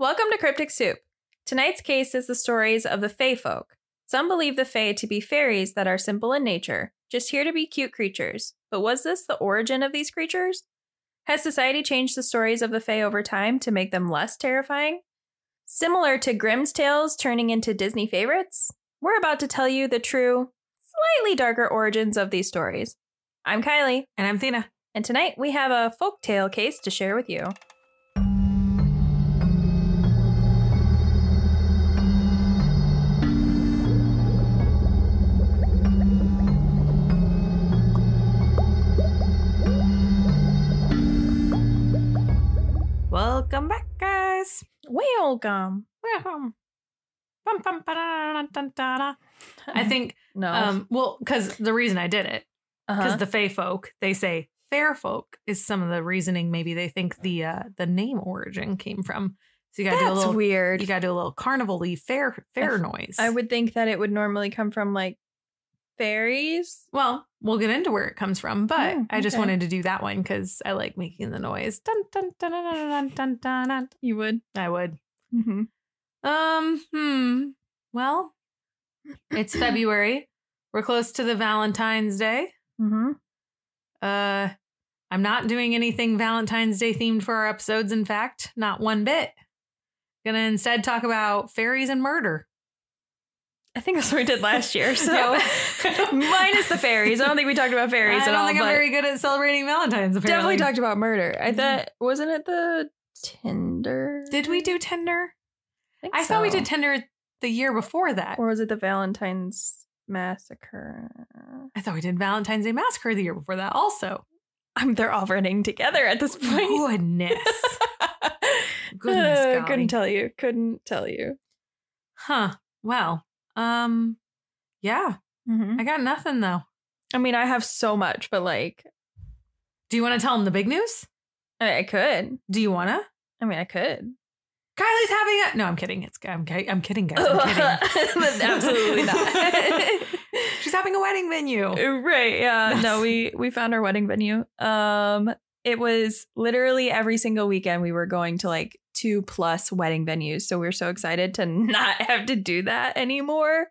Welcome to Cryptic Soup. Tonight's case is the stories of the Fae folk. Some believe the Fae to be fairies that are simple in nature, just here to be cute creatures. But was this the origin of these creatures? Has society changed the stories of the Fae over time to make them less terrifying? Similar to Grimm's tales turning into Disney favorites? We're about to tell you the true, slightly darker origins of these stories. I'm Kylee, And I'm Thena. and tonight we have a folktale case to share with you. Welcome. Welcome. I think, no. um, well, because the reason I did it, because uh-huh. the Fae folk, they say fair folk is some of the reasoning. Maybe they think the uh the name origin came from. So you gotta do a That's little, weird. you gotta do a little carnival-y fair fair noise. I would think that it would normally come from like fairies? Well, we'll get into where it comes from, but oh, okay. I just wanted to do that one because I like making the noise. Dun, dun, dun, dun, dun, dun, dun, dun. You would? I would. Mm-hmm. Um, hmm. Well, it's February. We're close to the Valentine's Day. Hmm. Uh, I'm not doing anything Valentine's Day themed for our episodes. In fact, not one bit. Gonna instead talk about fairies and murder. I think that's what we did last year. So minus the fairies. I don't think we talked about fairies I at don't think I'm very good at celebrating Valentine's. Apparently, definitely talked about murder. I Mhm. thought wasn't it the Tinder? Did we do Tinder? think I thought we did Tinder the year before that. Or was it the Valentine's massacre? I thought we did Valentine's Day Massacre the year before that. Also, I'm they're all running together at this point. goodness, goodness, Uh, golly. couldn't tell you. Couldn't tell you. Huh. Well, um, yeah, Mhm. I got nothing though. I mean, I have so much, but like, Do you want to tell them the big news? I, I could. Do you want to? I mean, I could. Kylee's having a. No, I'm kidding. It's I'm, I'm kidding, guys. I'm kidding. Absolutely not. She's having a wedding venue. right yeah That's- no we we found our wedding venue um it was literally every single weekend we were going to like two plus wedding venues. So we are so excited to not have to do that anymore.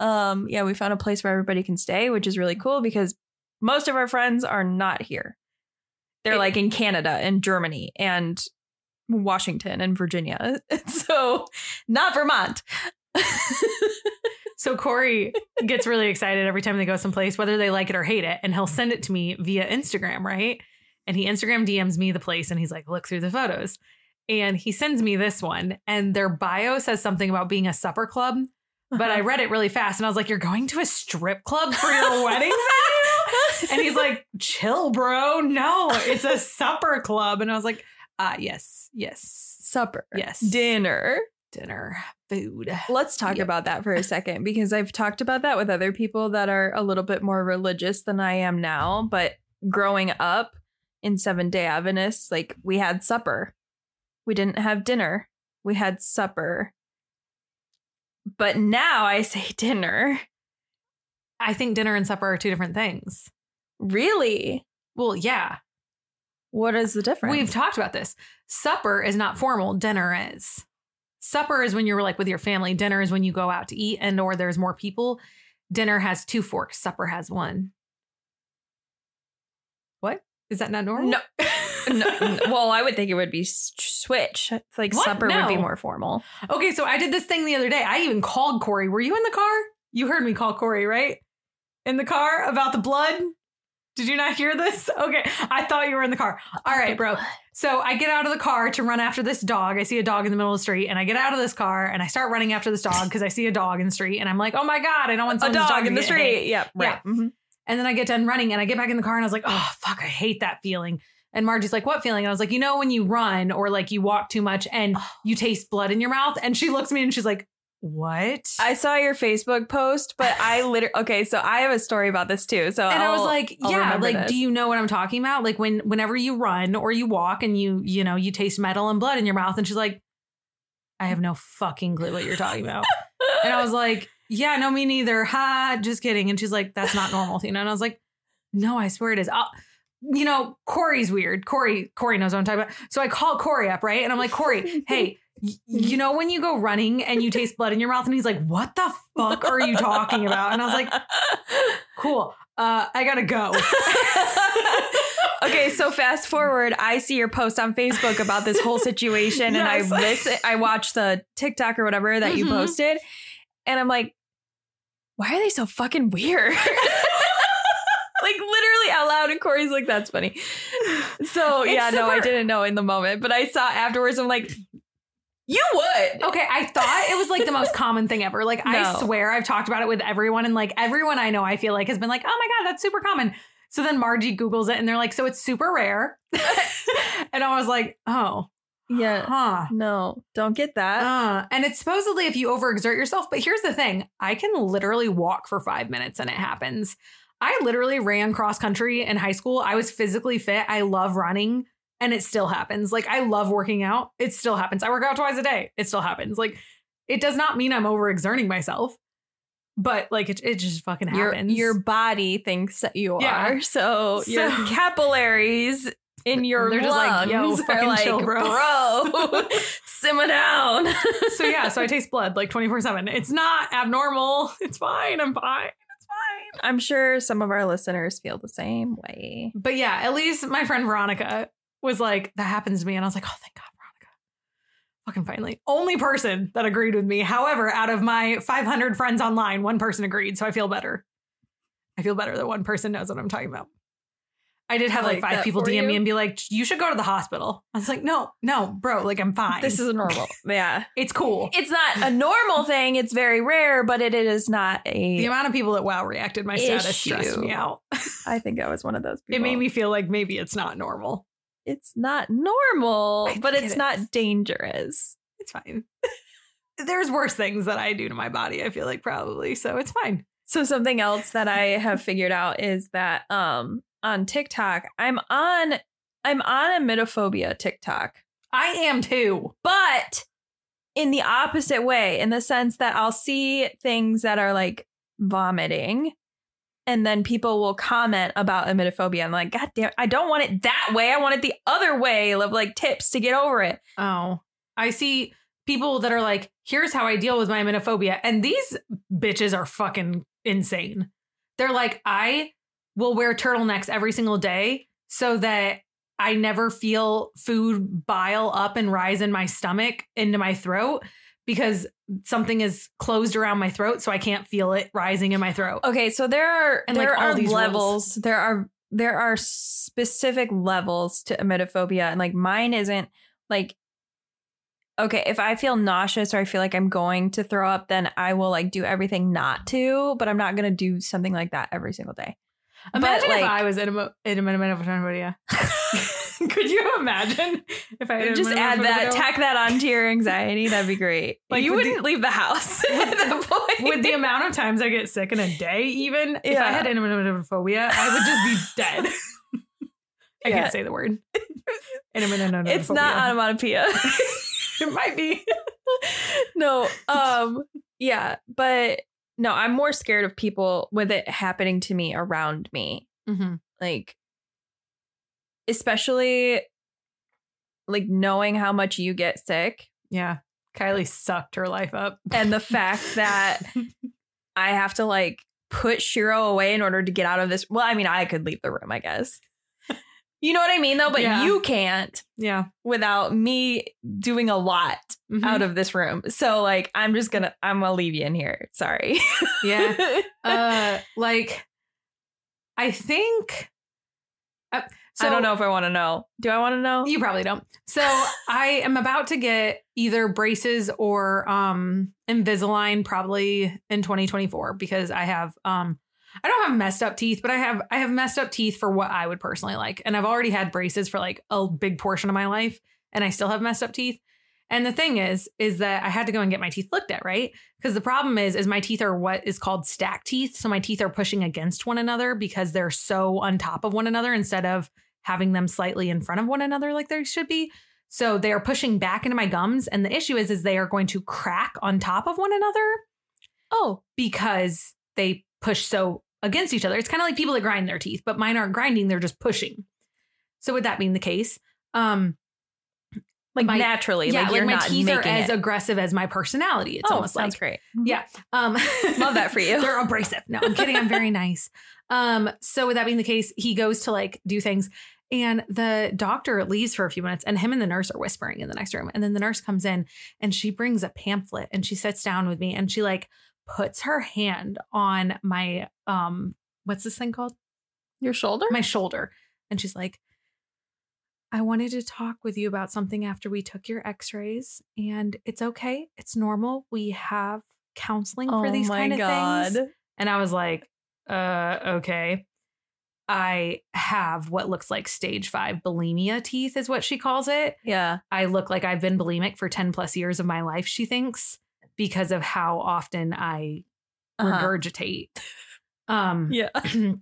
Um yeah we found a place where everybody can stay which is really cool because most of our friends are not here. They're like in canada and germany and washington and virginia. So not vermont. So Corey gets really excited every time they go someplace, whether they like it or hate it, and he'll send it to me via Instagram, right? And he Instagram DMs me the place, and he's like, "Look through the photos." And he sends me this one, and their bio says something about being a supper club, but I read it really fast, and I was like, "You're going to a strip club for your wedding venue?" And he's like, "Chill, bro. No, it's a supper club." And I was like, "Ah, yes, yes, supper yes, dinner dinner, food." Let's talk Yep. about that for a second because I've talked about that with other people that are a little bit more religious than I am now. But growing up in Seven Day Adventists, like we had supper, we didn't have dinner, we had supper. But now I say dinner. I think dinner and supper are two different things. Really? Well, yeah. What is the difference? We've talked about this. Supper is not formal, dinner is. Supper is when you're like with your family. Dinner is when you go out to eat and or there's more people. Dinner has two forks, supper has one. What? Is that not normal? no. no, no. Well, I would think it would be switch. It's like What? supper would be more formal. Okay, so I did this thing the other day. I even called Corey. Were you in the car? You heard me call Corey, right? In the car about the blood? Did you not hear this? Okay, I thought you were in the car. All right, bro. So I get out of the car to run after this dog. I see a dog in the middle of the street, and I get out of this car and I start running after this dog because I see a dog in the street, and I'm like, oh my god, I don't want A someone's dog in the get hit. street. Yep. Right. Mhm. And then I get done running, and I get back in the car, and I was like, oh fuck, I hate that feeling. And Margie's like, what feeling? And I was like, you know, when you run or like you walk too much and oh. you taste blood in your mouth. And she looks at me and she's like, what? I saw your Facebook post, but I literally okay. So I have a story about this too. So and i was I'll- like I'll yeah like this. do you know what i'm talking about like when whenever you run or you walk and you you know you taste metal and blood in your mouth and she's like i have no fucking clue what you're talking about and i was like yeah no me neither ha just kidding and she's like that's not normal you know and i was like no i swear it is I'll, you know corey's weird corey corey knows what i'm talking about so i call corey up right and i'm like corey hey You know when you go running and you taste blood in your mouth and he's like, "What the fuck are you talking about?" And I was like, "Cool. Uh I got to go." okay, so fast forward, I see your post on Facebook about this whole situation, and I Yes. listen. I watch the TikTok or whatever that you Mhm. posted, and I'm like, why are they so fucking weird? like literally out loud, and Corey's like, that's funny. So It's yeah, no, I didn't know in the moment, but I saw afterwards. I'm like, you would. Okay, I thought it was like the most common thing ever. Like I swear I've talked about it with everyone and like everyone I know I feel like has been like, "Oh my god, that's super common." So then Margie googles it and they're like, "So it's super rare." and I was like, "Oh, Yeah. huh." No, don't get that. Uh, and it's supposedly if you overexert yourself, but here's the thing. I can literally walk for 5 minutes and it happens. I literally ran cross country in high school. I was physically fit. I love running and it still happens. Like I love working out. It still happens. I work out twice a day. It still happens. Like it does not mean I'm overexerting myself, but like it, it just fucking happens. your body thinks that you Yeah. are. So, your capillaries in your They're just like, lungs yo, are like, chill, bro." bro, simmer down. so yeah, so I taste blood like 24 7. It's not abnormal. It's fine. I'm fine. I'm sure some of our listeners feel the same way. But yeah, at least my friend Veronica was like, that happens to me. And I was like, oh, thank God, Veronica. Fucking finally. Only person that agreed with me. However, out of my 500 friends online, one person agreed. So I feel better. I feel better that one person knows what I'm talking about. I did have like, like five people DM me and be like, you should go to the hospital. I was like, no, no, bro, like I'm fine. This is normal. yeah. it's cool. It's not a normal thing. It's very rare, but it is not a The amount of people that wow reacted my status stressed me out. I think I was one of those people. It made me feel like maybe it's not normal. It's not normal, but it's it not dangerous. It's fine. There's worse things that I do to my body, I feel like probably. So it's fine. So something else that I have figured out is that um on TikTok, I'm on I'm on a emetophobia TikTok, I am too. but in the opposite way, in the sense that I'll see things that are like vomiting, and then people will comment about emetophobia. I'm like, God damn, I don't want it that way. I want it the other way of like tips to get over it. Oh, I see people that are like, here's how I deal with my emetophobia. And these bitches are fucking insane. They're like, I will wear turtlenecks every single day so that I never feel food bile up and rise in my stomach into my throat because something is closed around my throat. So I can't feel it rising in my throat. Okay, so there are And, like, there all are these rules. levels. There are there are specific levels to emetophobia, and like mine isn't like okay. If I feel nauseous or I feel like I'm going to throw up, then I will like do everything not to. But I'm not gonna do something like that every single day. Imagine if I was in a in a emetophobia. Could you imagine if I had Just add that, tack that onto your anxiety. That'd be great. Like, Like you with wouldn't leave the house at that point. with the amount of times I get sick in a day, even if I Yeah. had emetophobia, I would just be dead. I Yeah. can't say the word. It's not onomatopoeia. It might be. no um yeah but no i'm more scared of people with it happening to me around me mm-hmm. like especially like knowing how much you get sick Yeah. Kylee sucked her life up. and the fact that i have to like put shiro away in order to get out of this well i mean i could leave the room i guess you know what i mean though but Yeah. you can't Yeah. without me doing a lot Mhm. out of this room so like i'm just gonna i'm gonna leave you in here sorry Yeah. uh like I think uh, so I don't know if I want to know. Do I want to know? You probably don't. So I am about to get either braces or um Invisalign probably in 2024 because I have um I don't have messed up teeth, but I have I have messed up teeth for what I would personally like. And I've already had braces for like a big portion of my life and I still have messed up teeth. And the thing is is that I had to go and get my teeth looked at, right? Because the problem is is my teeth are what is called stack teeth. So my teeth are pushing against one another because they're so on top of one another instead of having them slightly in front of one another like they should be. So they are pushing back into my gums and the issue is is they are going to crack on top of one another Oh, because they push so against each other. It's kind of like people that grind their teeth, but mine aren't grinding, they're just pushing. So with that being the case, um Like My- naturally, yeah, like like, you're my not teeth are as it. aggressive as my personality. It's oh, almost sounds like great. yeah. Um, Love that for you. They're abrasive. No, I'm kidding. I'm very nice. Um, so with that being the case, he goes to like do things, and the doctor leaves for a few minutes, and him and the nurse are whispering in the next room. And then the nurse comes in and she brings a pamphlet and she sits down with me and she like puts her hand on my um, what's this thing called? Your shoulder? My shoulder, and she's like. I wanted to talk with you about something after we took your x rays, and it's okay. It's normal. We have counseling for oh these kind of god. things. And I was like, uh, okay. I have what looks like stage five bulimia teeth, is what she calls it. Yeah. I look like I've been bulimic for 10 plus years of my life, she thinks, because of how often I Uh-huh. regurgitate. Um, Yeah.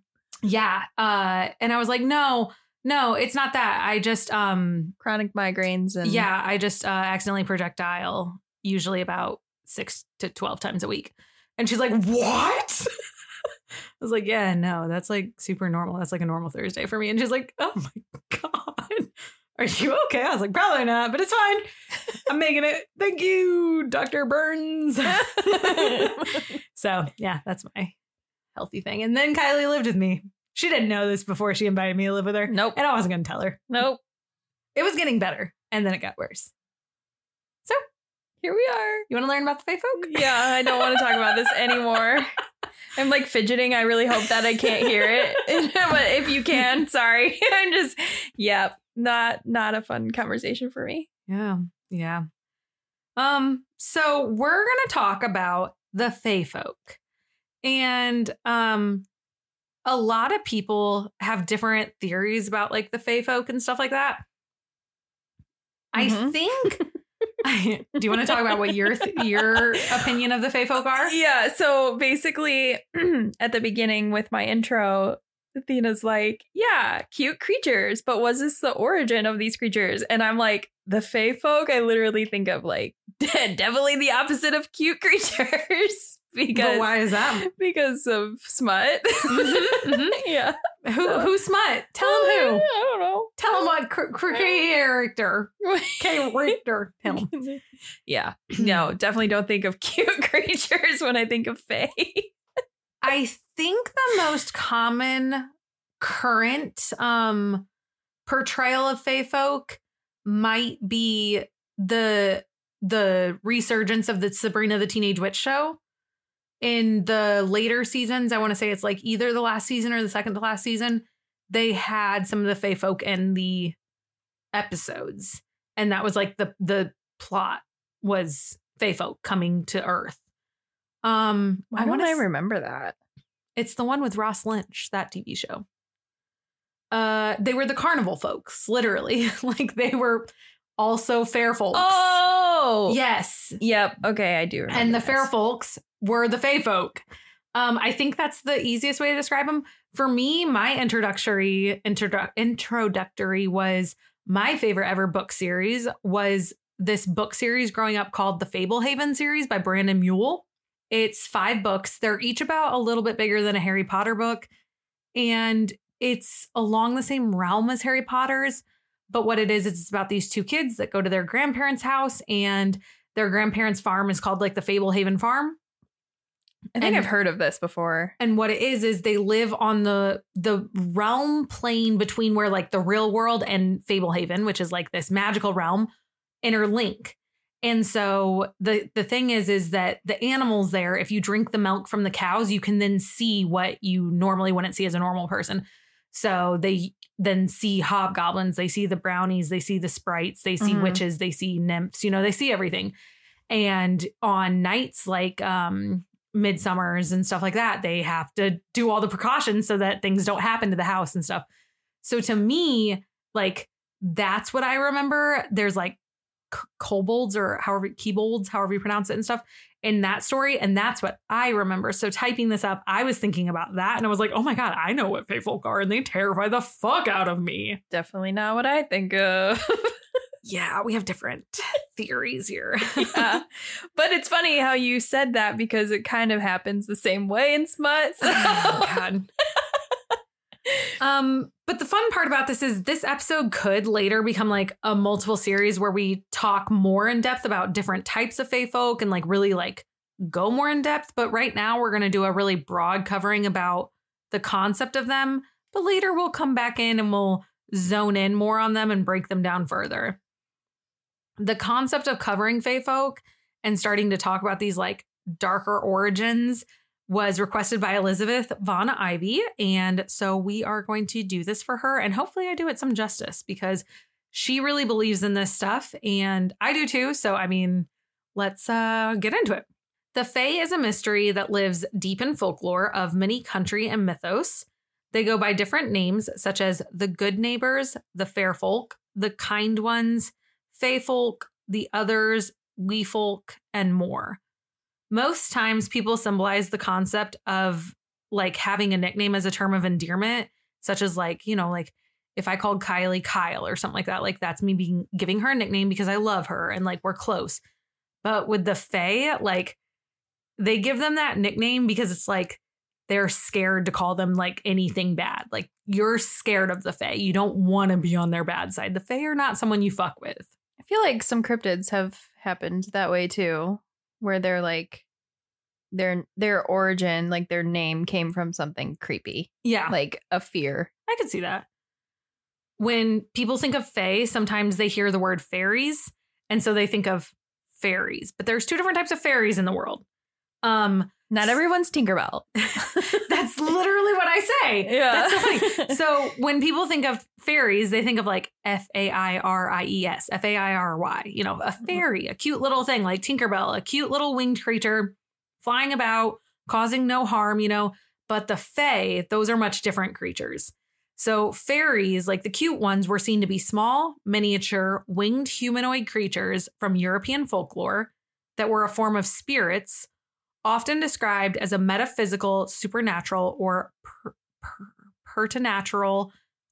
yeah. Uh, and I was like, no, no, it's not that. I just, um, Chronic migraines and yeah, I just uh, accidentally projectile, usually about six to 12 times a week. And she's like, What? I was like, Yeah, no, that's like super normal. That's like a normal Thursday for me. And she's like, Oh my God. Are you okay? I was like, Probably not, but it's fine. I'm making it. Thank you, Dr. Burns. so, yeah, that's my healthy thing. And then Kylee lived with me. She didn't know this before she invited me to live with her. Nope. And I wasn't going to tell her. Nope. It was getting better. And then it got worse. So, Here we are. you want to learn about the Fae folk? Yeah, I don't want to talk about this anymore. I'm like fidgeting. I really hope that I can't hear it. but if you can, sorry. I'm just yeah, not not a fun conversation for me. Yeah. Yeah. Um, so we're gonna talk about the Fae folk. And um a lot of people have different theories about like the Fae folk and stuff like that. I Mhm. think do you want to talk about what your th- your opinion of the Fae folk are? Yeah, so basically at the beginning with my intro, Athena's like, yeah, cute creatures, but was this the origin of these creatures? And I'm like, the Fae folk, I literally think of like definitely the opposite of cute creatures. Because But why is that? because of smut. Mhm, mhm. yeah. Who So- who smut? Tell him who. I don't know. Tell him what cr- cr- character. Character. Tell him. yeah. No, definitely don't think of cute creatures when I think of Fae. I think the most common current um portrayal of Fae folk might be the the resurgence of the Sabrina the Teenage Witch show. In the later seasons, I want to say it's like either the last season or the second to last season, they had some of the Fae folk in the episodes. And that was like the the plot was Fae folk coming to Earth. Um Why don't wanna I s- remember that? it's the one with Ross Lynch, that TV show. Uh, they were the carnival folks, literally. like they were also fair folks. Oh, yes. Yep. Okay, I do. Remember And the this. fair folks were the fae folk. Um, I think that's the easiest way to describe them. For me, my introductory introdu- introductory was my favorite ever book series was this book series growing up called the Fablehaven series by Brandon Mull. It's five books. They're each about a little bit bigger than a Harry Potter book. And it's along the same realm as Harry Potter's. But what it is, is it's about these two kids that go to their grandparents' house and their grandparents' farm is called like the Fablehaven Farm. I think and- I've heard of this before. And what it is is they live on the the realm plane between where like the real world and Fablehaven, which is like this magical realm, interlink. And so the the thing is is that the animals there, if you drink the milk from the cows, you can then see what you normally wouldn't see as a normal person. So they then see hobgoblins, they see the brownies, they see the sprites, they see Mhm. witches, they see nymphs, you know, they see everything. And on nights like um midsummers and stuff like that, they have to do all the precautions so that things don't happen to the house and stuff. So to me, like that's what I remember. There's like kobolds or however keybolds, however you pronounce it and stuff in that story, and that's what I remember. So typing this up, I was thinking about that, and I was like, oh my god, I know what folk are, and they terrify the fuck out of me. Definitely not what I think of. Yeah, we have different theories here. yeah. But it's funny how you said that because it kind of happens the same way in smut. Oh so. oh god. Um, but the fun part about this is this episode could later become like a multiple series where we talk more in depth about different types of fae folk and like really like go more in depth. But right now we're gonna do a really broad covering about the concept of them. But later we'll come back in and we'll zone in more on them and break them down further. The concept of covering fae folk and starting to talk about these like darker origins was requested by Elizabeth Von Ivy. And so we are going to do this for her. And hopefully, I do it some justice because she really believes in this stuff. And I do too. So, I mean, let's uh, get into it. The Fae is a mystery that lives deep in folklore of many country and mythos. They go by different names, such as the good neighbors, the fair folk, the kind ones, Fae folk, the others, we folk, and more most times people symbolize the concept of like having a nickname as a term of endearment, such as like, you know, like if I called Kylee Kyle or something like that, like that's me being giving her a nickname because I love her and like we're close. But with the Fae, like they give them that nickname because it's like they're scared to call them like anything bad. Like you're scared of the Fae. You don't want to be on their bad side. The Fae are not someone you fuck with. I feel like some cryptids have happened that way too where they're like their their origin, like their name came from something creepy. Yeah. Like a fear. I could see that. When people think of fae, sometimes they hear the word fairies and so they think of fairies. But there's two different types of fairies in the world. Um not everyone's Tinkerbell. That's literally what I say. Yeah. That's so funny. So when people think of fairies, they think of like F A I R I E S, F A I R Y, you know, a mm-hmm. fairy, a cute little thing like Tinkerbell, a cute little winged creature flying about, causing no harm, you know. But the Fae, those are much different creatures. So fairies, like the cute ones, were seen to be small, miniature, winged humanoid creatures from European folklore that were a form of spirits often described as a metaphysical, supernatural, or per- per-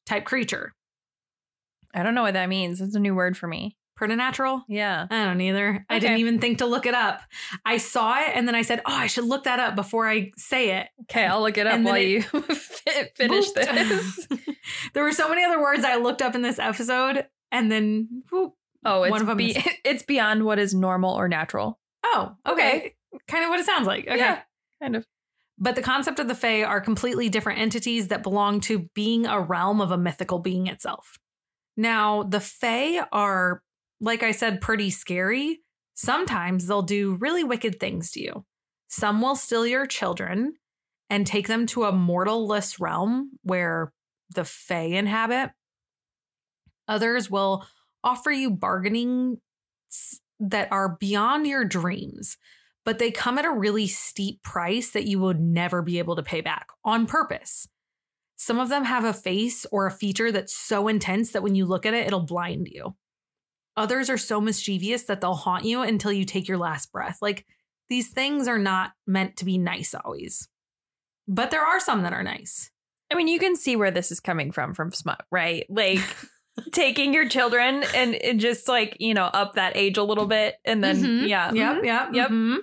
type creature. I don't know what that means. It's a new word for me. Preternatural? Yeah. I don't either. I didn't even think to look it up. I saw it and then I said, oh, I should look that up before I say it. Okay, I'll look it up And then while it- you fi- finish Boop. this. there were so many other words I looked up in this episode and then, whoop. Oh, it's One of 'em be- is- it's beyond what is normal or natural. oh, okay. Okay. Kind of what it sounds like. Okay. Yeah, kind of. But the concept of the Fae are completely different entities that belong to being a realm of a mythical being itself. Now, the Fae are, like I said, pretty scary. Sometimes they'll do really wicked things to you. Some will steal your children and take them to a mortalless realm where the Fae inhabit. Others will offer you bargaining that are beyond your dreams but they come at a really steep price that you would never be able to pay back on purpose. Some of them have a face or a feature that's so intense that when you look at it, it'll blind you. Others are so mischievous that they'll haunt you until you take your last breath. Like these things are not meant to be nice always, but there are some that are nice. I mean, you can see where this is coming from from Smut, right? Like taking your children and, just like, you know, up that age a little bit. And then, Mhm. yeah. Yep. mhm. Yep. Yep. mhm.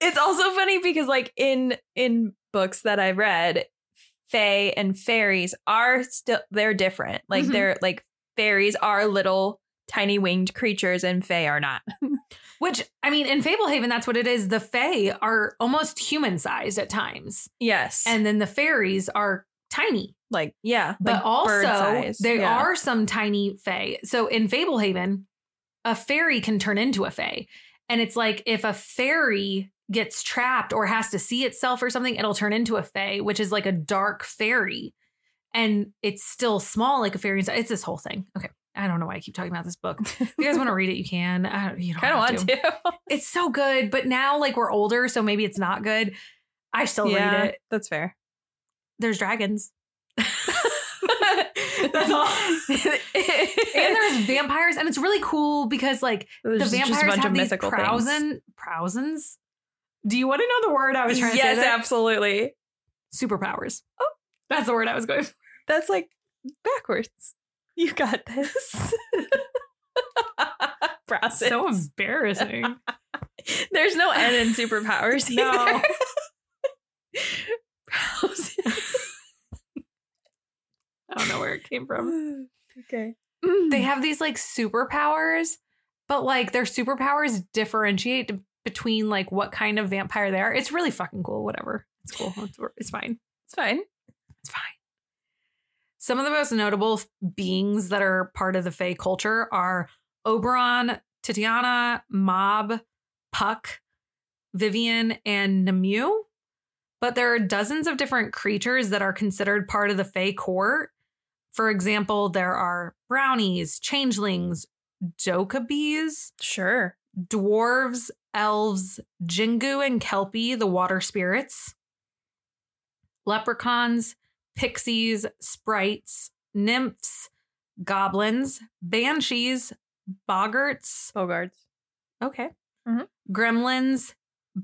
It's also funny because, like, in in books that I read, fae and fairies are still, they're different. Like, Mhm. they're like, fairies are little tiny winged creatures and fae are not. Which, I mean, in Fablehaven, that's what it is. The Fae are almost human sized at times. Yes. And then the fairies are tiny. like, yeah. But like also, there Yeah. are some tiny fae. So in Fablehaven, a fairy can turn into a fae. And it's like if a fairy gets trapped or has to see itself or something, it'll turn into a fae, which is like a dark fairy. And it's still small, like a fairy. It's this whole thing. Okay. I don't know why I keep talking about this book. If you guys want to read it, you can. I don't, you don't kind of want to. to. It's so good, but now like we're older, so maybe it's not good. I still read it. That's fair. There's dragons. That's all. and there's vampires, and it's really cool because like There's the vampires have these prowsen prowsens. Do you want to know the word I was trying to yes, say? there? absolutely. Superpowers. Oh, that's the word I was going. for. That's like backwards. You got this. Process. So embarrassing. There's no N in superpowers. No. Either. Process. where it came from. okay. They have these like superpowers, but like their superpowers differentiate between like what kind of vampire they are. It's really fucking cool. Whatever. It's cool. It's, it's fine. It's fine. It's fine. Some of the most notable beings that are part of the Fae culture are Oberon, Titania, Mab, Puck, Vivian, and Nimue. But there are dozens of different creatures that are considered part of the Fae court. For example, there are brownies, changelings, dokabes, Sure. dwarves, elves, Jengu and Kelpie, the water spirits, leprechauns, pixies, sprites, nymphs, goblins, banshees, boggarts, Bogarts. okay, Mhm. gremlins,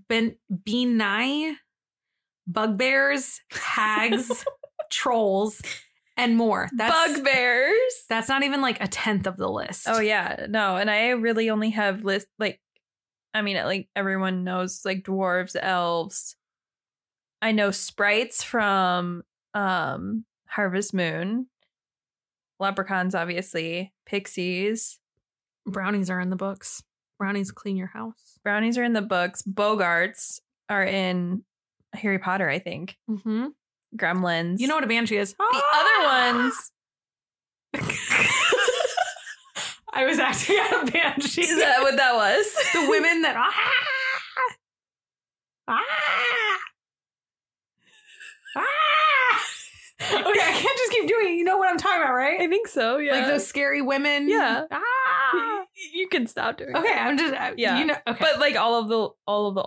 ben- benai, bugbears, hags, trolls, and more. That's, Bugbears. That's not even like a tenth of the list. Oh yeah, no, and I really only have list like, I mean, like everyone knows like dwarves, elves. I know sprites from um Harvest Moon, leprechauns, obviously, pixies, Brownies are in the books. Brownies clean your house. brownies are in the books, boggarts are in Harry Potter, I think. Mm-hmm. Gremlins, You know what a banshee is? the other ones. I was acting out a banshee. Is that what that was? the women that ah, ah, ah. Okay, I can't just keep doing it. You know what I'm talking about, right? I think so. Yeah, Like those scary women. Yeah. Ah. You can stop doing. Okay, that. I'm just uh, Yeah. You know. Okay. but like all of the all of the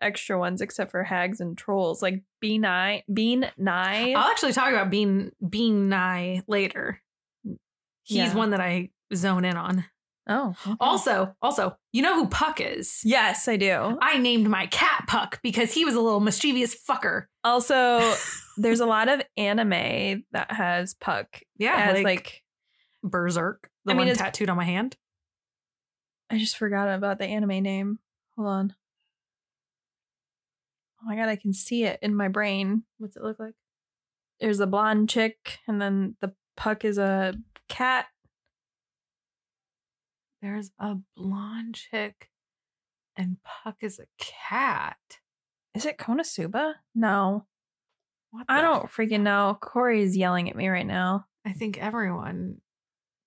extra ones except for hags and trolls, like Bean Eye, Bean Nye. I'll actually talk about being being nigh later. He's Yeah. one that I zone in on. oh, okay. Also, also, you know who Puck is? yes, I do. I named my cat Puck because he was a little mischievous fucker. Also, there's a lot of anime that has Puck Yeah, as like, like, Berserk, the I mean, one tattooed on my hand. I just forgot about the anime name. Hold on. Oh my god, I can see it in my brain. What's it look like? There's a blonde chick, and then the Puck is a cat. There's a blonde chick, and Puck is a cat. Is it Konosuba? No, What I don't freaking know. Corey's yelling at me right now. I think everyone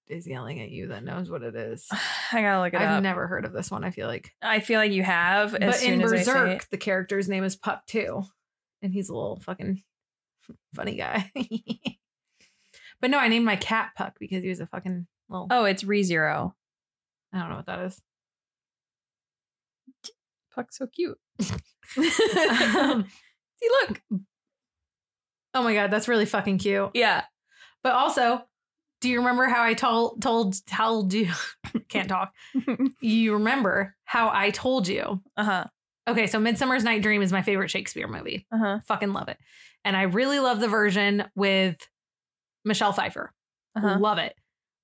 is yelling at you that knows what it is. I gotta look it I've up. never heard of this one. I feel like, I feel like you have. But in soon as I say it. Berserk, the character's name is Puck too, and he's a little fucking funny guy. but no, I named my cat Puck because he was a fucking little. Oh, it's ReZero. I don't know what that is. Puck's so cute. Um, See, look. oh my god, that's really fucking cute. Yeah. But also, do you remember how I told told told you can't talk? You remember how I told you? Uh huh. Okay, so Midsummer's Night Dream is my favorite Shakespeare movie. Uh huh. Fucking love it. And I really love the version with Michelle Pfeiffer. Uh huh. Love it.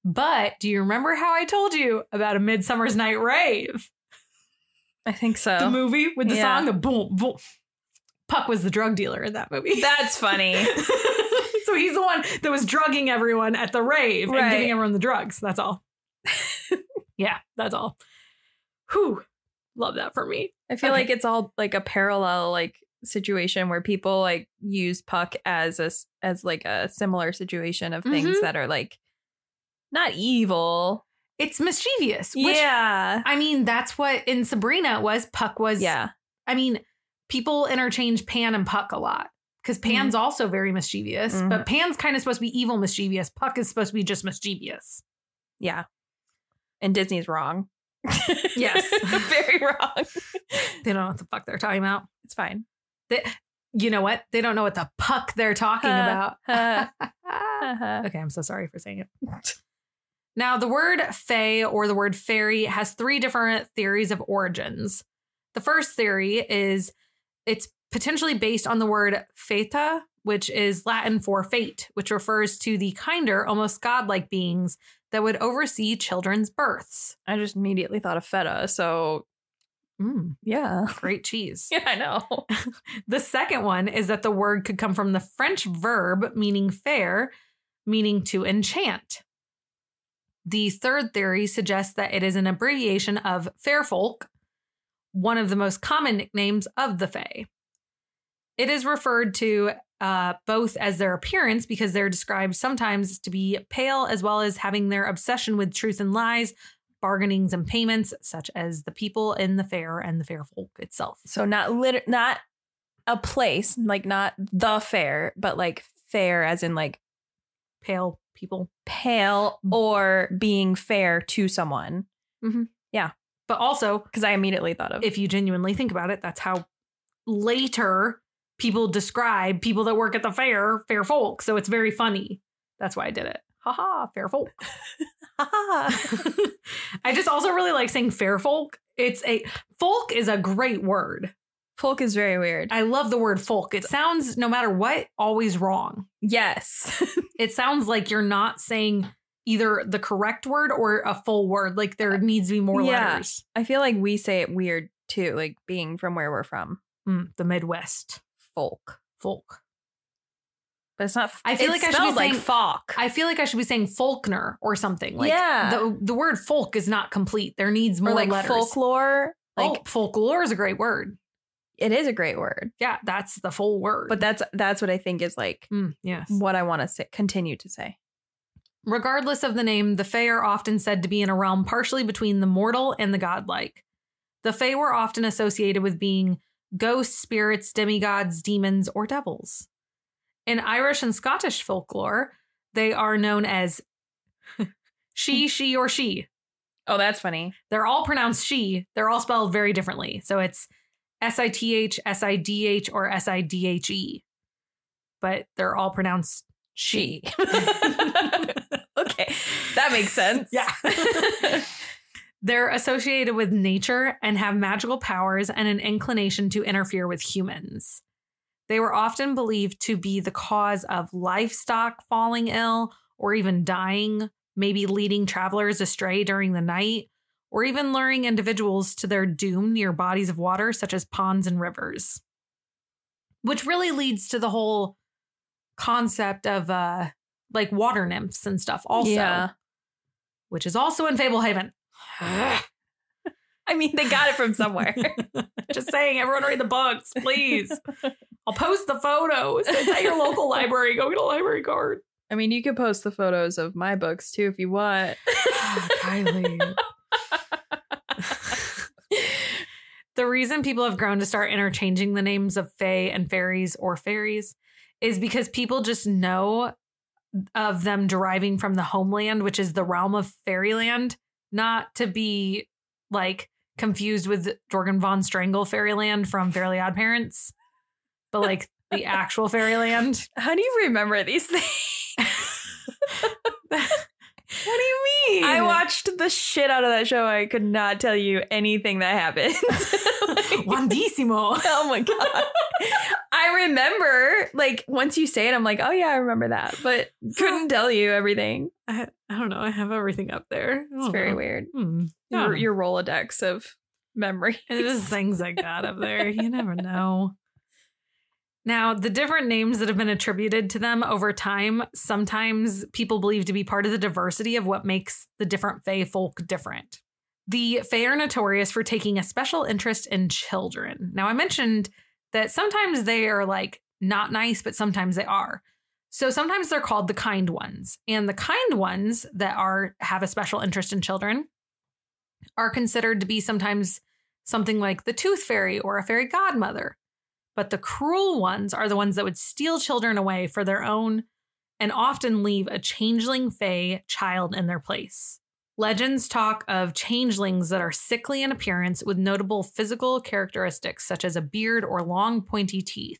But do you remember how I told you about a Midsummer's Night Rave? I think so. The movie with the Yeah. song, the boom, boom. Puck was the drug dealer in that movie. That's funny. so he's the one that was drugging everyone at the rave and giving everyone the drugs. That's all. yeah, that's all. Whew. Love that for me. I feel Okay. like it's all like a parallel like situation where people like use Puck as a as like a similar situation of things Mhm. that are like not evil. It's mischievous. Which, yeah. I mean, that's what in Sabrina it was. Puck was. Yeah. I mean, people interchange Pan and Puck a lot because Pan's also very mischievous, Mhm. but Pan's kind of supposed to be evil mischievous. Puck is supposed to be just mischievous. Yeah. And Disney's wrong. Yes. Very wrong. They don't know what the fuck they're talking about. It's fine. You know what? They don't know what the puck they're talking Huh. about. Uh-huh. okay, I'm so sorry for saying it. Now, the word fae or the word fairy has three different theories of origins. The first theory is it's potentially based on the word feta, which is Latin for fate, which refers to the kinder, almost godlike beings that would oversee children's births. I just immediately thought of feta. So Mm, yeah. great cheese. Yeah, I know. The second one is that the word could come from the French verb meaning fair, meaning to enchant. The third theory suggests that it is an abbreviation of fair folk, one of the most common nicknames of the Fae. It is referred to uh, both as their appearance, because they're described sometimes to be pale, as well as having their obsession with truth and lies, bargainings and payments, such as the people in the fair and the fair folk itself. So not lit- not a place, like not the fair, but like fair as in like Pale people. pale or being fair to someone. Yeah. But also, Because I immediately thought of if you genuinely think about it, that's how later people describe people that work at the fair, fair folk. So it's very funny. That's why I did it. Haha, fair folk. I just also really like saying fair folk. It's a folk is a great word. folk is very weird. I love the word folk. It sounds no matter what always wrong. yes. It sounds like you're not saying either the correct word or a full word. Like there needs to be more Yeah. letters. I feel like we say it weird too, like being from where we're from. Mm, the Midwest Folk. folk. But it's not I feel like I should be like saying- folk. I feel like I should be saying Faulkner or something. Like Yeah. the the word folk is not complete. There needs or more like letters. folklore. Like oh, folklore is a great word. it is a great word. Yeah, that's the full word. But that's that's what I think is like Mm, yes. what I want to say continue to say. Regardless of the name, the Fae are often said to be in a realm partially between the mortal and the godlike. The Fae were often associated with being ghosts, spirits, demigods, demons, or devils. In Irish and Scottish folklore, they are known as she, hmm. she, or she. Oh, that's funny. They're all pronounced she. They're all spelled very differently. So it's S I T H, S I D H, or S I D H E. But they're all pronounced she. okay. That makes sense. Yeah. They're associated with nature and have magical powers and an inclination to interfere with humans. They were often believed to be the cause of livestock falling ill or even dying, maybe leading travelers astray during the night, or even luring individuals to their doom near bodies of water such as ponds and rivers. Which really leads to the whole concept of uh like water nymphs and stuff also Yeah. which is also in Fablehaven. I mean, they got it from somewhere. Just saying, everyone read the books, please. I'll post the photos. It's at your local library. Go get a library card. I mean, you could post the photos of my books too if you want. Ah, Kylee. the reason people have grown to start interchanging the names of fae and fairies or fairies is because people just know of them deriving from the homeland, which is the realm of fairyland, not to be like confused with Jorgen von Strangle fairyland from Fairly Odd Parents, but like the actual fairyland. How do you remember these things? What do you mean? I watched the shit out of that show. I could not tell you anything that happened. Juandissimo. oh my god. I remember like once you say it, I'm like, oh yeah, I remember that. But couldn't tell you everything. I, I don't know. I have everything up there. It's very know. weird. Hmm. Your, Yeah. your Rolodex of memory. It is things I got up there. You never know. Now, the different names that have been attributed to them over time, sometimes people believe to be part of the diversity of what makes the different Fae folk different. The Fae are notorious for taking a special interest in children. Now, I mentioned that sometimes they are like not nice, but sometimes they are. So sometimes they're called the kind ones. And the kind ones that are have a special interest in children are considered to be sometimes something like the tooth fairy or a fairy godmother. But the cruel ones are the ones that would steal children away for their own and often leave a changeling fae child in their place. Legends talk of changelings that are sickly in appearance with notable physical characteristics such as a beard or long pointy teeth.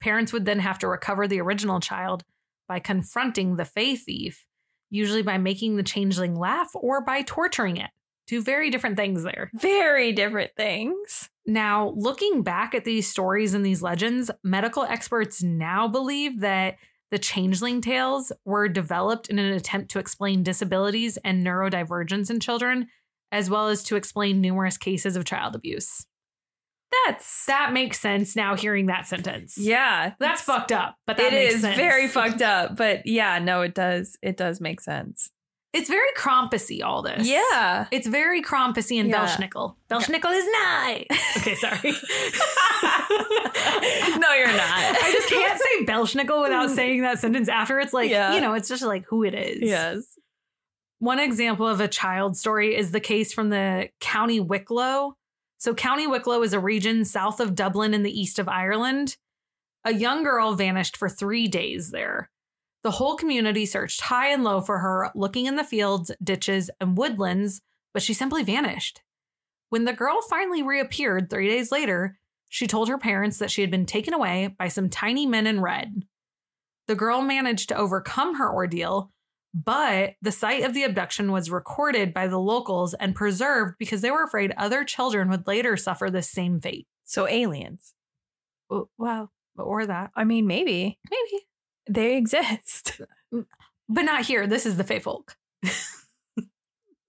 Parents would then have to recover the original child by confronting the fae thief, usually by making the changeling laugh or by torturing it. Two very different things there. Very different things. Now, looking back at these stories and these legends, medical experts now believe that the changeling tales were developed in an attempt to explain disabilities and neurodivergence in children, as well as to explain numerous cases of child abuse. That's That makes sense now hearing that sentence. yeah. That's fucked up, but that It is sense. very fucked up, but yeah, no, it does. It does make sense. It's very Krampusy, all this. Yeah. It's very Krampusy and Yeah. Belsnickel. Belsnickel is nice. Okay, sorry. no, you're not. I just can't say Belsnickel without mm. saying that sentence after. It's like, Yeah. you know, it's just like who it is. Yes. One example of a child story is the case from the County Wicklow. So, County Wicklow is a region south of Dublin in the east of Ireland. A young girl vanished for three days there. The whole community searched high and low for her, looking in the fields, ditches, and woodlands, but she simply vanished. When the girl finally reappeared three days later, she told her parents that she had been taken away by some tiny men in red. The girl managed to overcome her ordeal, but the site of the abduction was recorded by the locals and preserved because they were afraid other children would later suffer the same fate. So aliens. Well. Or that. I mean, maybe Maybe. They exist. But not here. This is the Fae folk.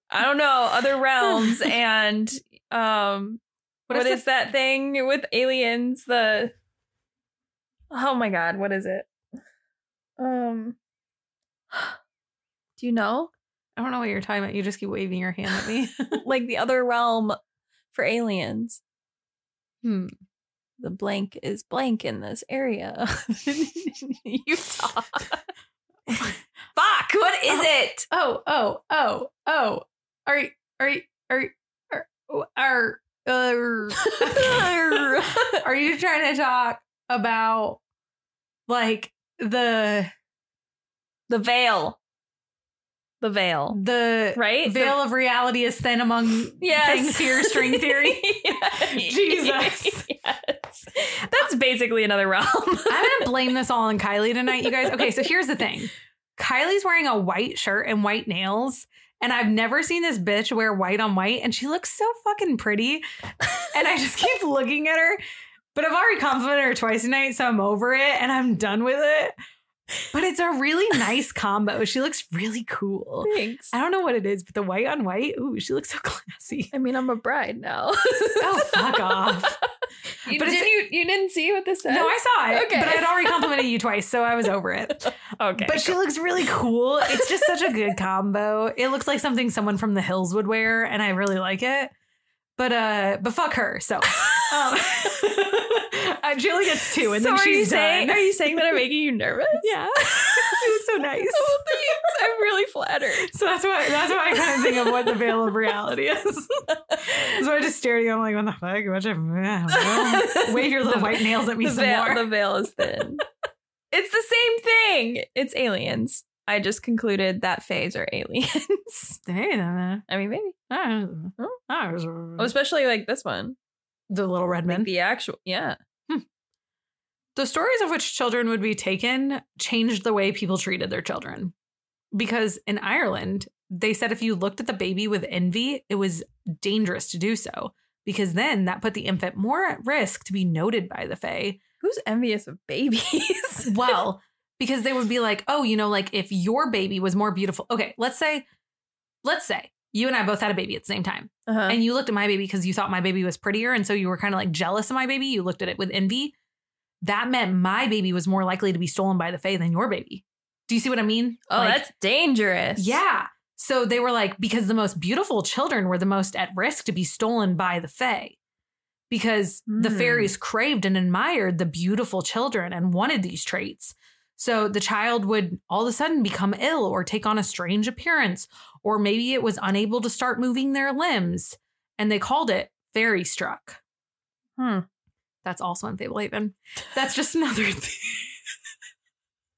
I don't know other realms and um What what if is that thing with aliens the Oh my god, what is it? Um Do you know? I don't know what you're talking about. You just keep waving your hand at me. like the other realm for aliens. hmm. The blank is blank in this area. Utah. Fuck, what is oh, it? Oh, oh, oh, oh. Are you, are you, are you, are, oh, are, are, are you trying to talk about like the the veil. The veil. the Right? veil of reality is thin among Yes. things here string theory Jesus. Yes. That's basically another realm. i'm gonna blame this all on Kylee tonight you guys okay so here's the thing Kylee's wearing a white shirt and white nails and I've never seen this bitch wear white on white, and she looks so fucking pretty. And I just keep looking at her. But I've already complimented her twice tonight, so I'm over it and I'm done with it. But it's a really nice combo. She looks really cool. Thanks. I don't know what it is, but the white on white, ooh, she looks so classy. I mean, I'm a bride now. Oh, fuck off. You, But didn't you, you didn't see what this said? No, I saw it, Okay. but I had already complimented you twice, so I was over it. Okay. But she looks really cool. It's just such a good combo. It looks like something someone from the hills would wear, and I really like it. But uh, but fuck her. So, um, uh, Julie gets two, and so then are you she's saying are you saying that I'm making you nervous? yeah, you look so nice. Oh, thanks. I'm really flattered. So that's why that's why I kind of think of what the veil of reality is. so I just stared at you. I'm like, what the fuck? What you. Wave your little white nails at me the some veil, more. the veil is thin. it's the same thing. It's aliens. I just concluded that phase are aliens. hey, I mean, maybe. Oh, especially like this one. the little red Like men. the actual, yeah. Hmm. The stories of which children would be taken changed the way people treated their children. Because in Ireland, they said if you looked at the baby with envy, it was dangerous to do so. Because then that put the infant more at risk to be noted by the Fae. Who's envious of babies? Well, because they would be like, oh, you know, like if your baby was more beautiful. Okay, let's say, let's say you and I both had a baby at the same time. uh-huh. and you looked at my baby because you thought my baby was prettier and so you were kind of like jealous of my baby you looked at it with envy that meant my baby was more likely to be stolen by the fae than your baby do you see what i mean oh, Like, that's dangerous. yeah so they were like because the most beautiful children were the most at risk to be stolen by the fae because the Hmm. fairies craved and admired the beautiful children and wanted these traits so the child would all of a sudden become ill or take on a strange appearance, or maybe it was unable to start moving their limbs. And they called it fairy struck. Hmm. That's also in Fablehaven. That's just another th-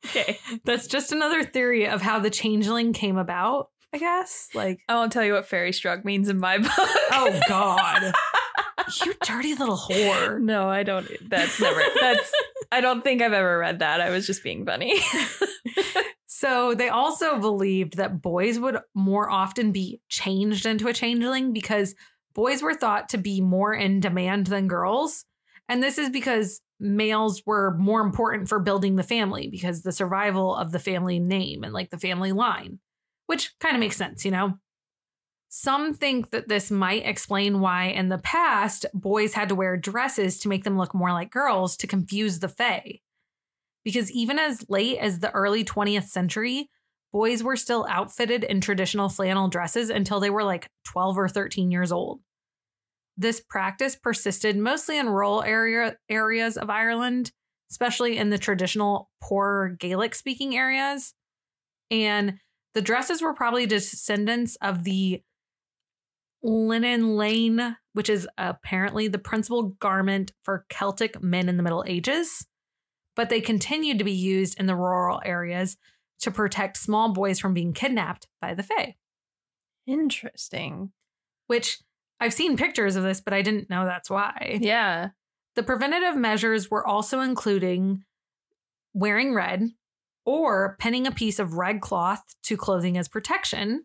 Okay. that's just another theory of how the changeling came about, I guess. Like, I won't tell you what fairy struck means in my book. oh God. you dirty little whore. no, I don't. That's never. That's. I don't think I've ever read that. I was just being funny. So they also believed that boys would more often be changed into a changeling because boys were thought to be more in demand than girls. And this is because males were more important for building the family because the survival of the family name and like the family line, which kind of makes sense, you know? Some think that this might explain why in the past boys had to wear dresses to make them look more like girls to confuse the Fae. Because even as late as the early 20th century, boys were still outfitted in traditional flannel dresses until they were like 12 or 13 years old. This practice persisted mostly in rural area areas of Ireland, especially in the traditional poor Gaelic speaking areas. And the dresses were probably descendants of the linen léine, which is apparently the principal garment for Celtic men in the Middle Ages. But they continued to be used in the rural areas to protect small boys from being kidnapped by the Fae. Interesting. Which I've seen pictures of this, but I didn't know that's why. Yeah. The preventative measures were also including wearing red or pinning a piece of red cloth to clothing as protection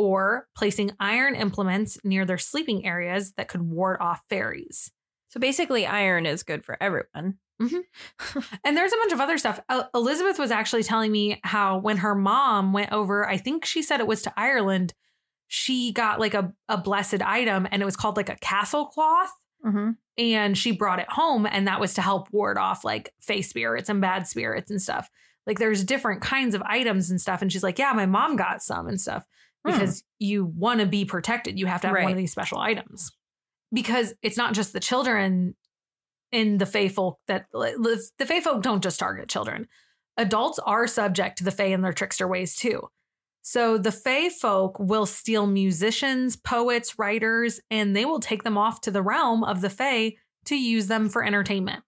or placing iron implements near their sleeping areas that could ward off fairies. So basically, iron is good for everyone. And there's a bunch of other stuff. El- Elizabeth was actually telling me how when her mom went over, I think she said it was to Ireland, she got like a, a blessed item and it was called like a castle cloth. Mm-hmm. And she brought it home, and that was to help ward off like face spirits and bad spirits and stuff. Like there's different kinds of items and stuff. And she's like, Yeah, my mom got some and stuff Hmm. because you want to be protected. You have to have one of these special items because it's not just the children in the Fae folk that the Fae folk don't just target children. Adults are subject to the Fae and their trickster ways too. So the Fae folk will steal musicians, poets, writers, and they will take them off to the realm of the Fae to use them for entertainment.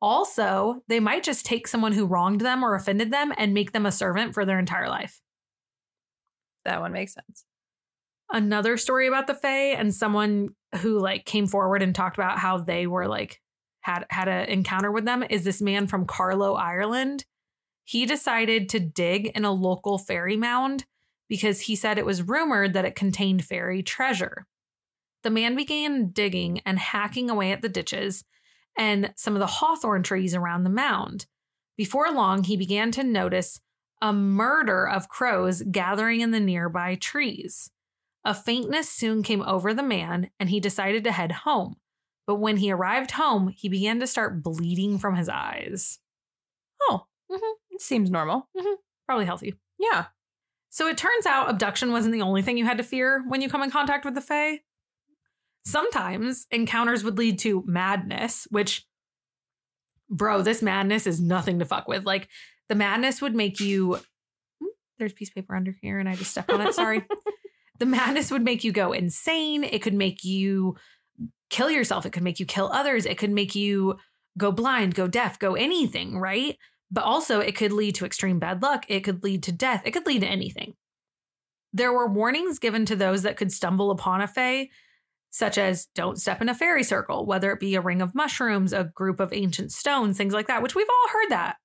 Also, they might just take someone who wronged them or offended them and make them a servant for their entire life. That one makes sense. another story about the Fae and someone who like came forward and talked about how they were like had had an encounter with them is this man from Carlow, Ireland. He decided to dig in a local fairy mound because he said it was rumored that it contained fairy treasure. The man began digging and hacking away at the ditches and some of the hawthorn trees around the mound. Before long, he began to notice a murder of crows gathering in the nearby trees. A faintness soon came over the man, and he decided to head home. But when he arrived home, he began to start bleeding from his eyes. Oh, Mhm. it seems normal. Probably healthy. Yeah. So it turns out abduction wasn't the only thing you had to fear when you come in contact with the Fae. Sometimes encounters would lead to madness, which, bro, this madness is nothing to fuck with. Like, the madness would make you. There's piece of paper under here, and I just stepped on it. Sorry. the madness would make you go insane. It could make you kill yourself. It could make you kill others. It could make you go blind, go deaf, go anything, right? But also, it could lead to extreme bad luck. It could lead to death. It could lead to anything. There were warnings given to those that could stumble upon a Fae, such as don't step in a fairy circle, whether it be a ring of mushrooms, a group of ancient stones, things like that, which we've all heard that.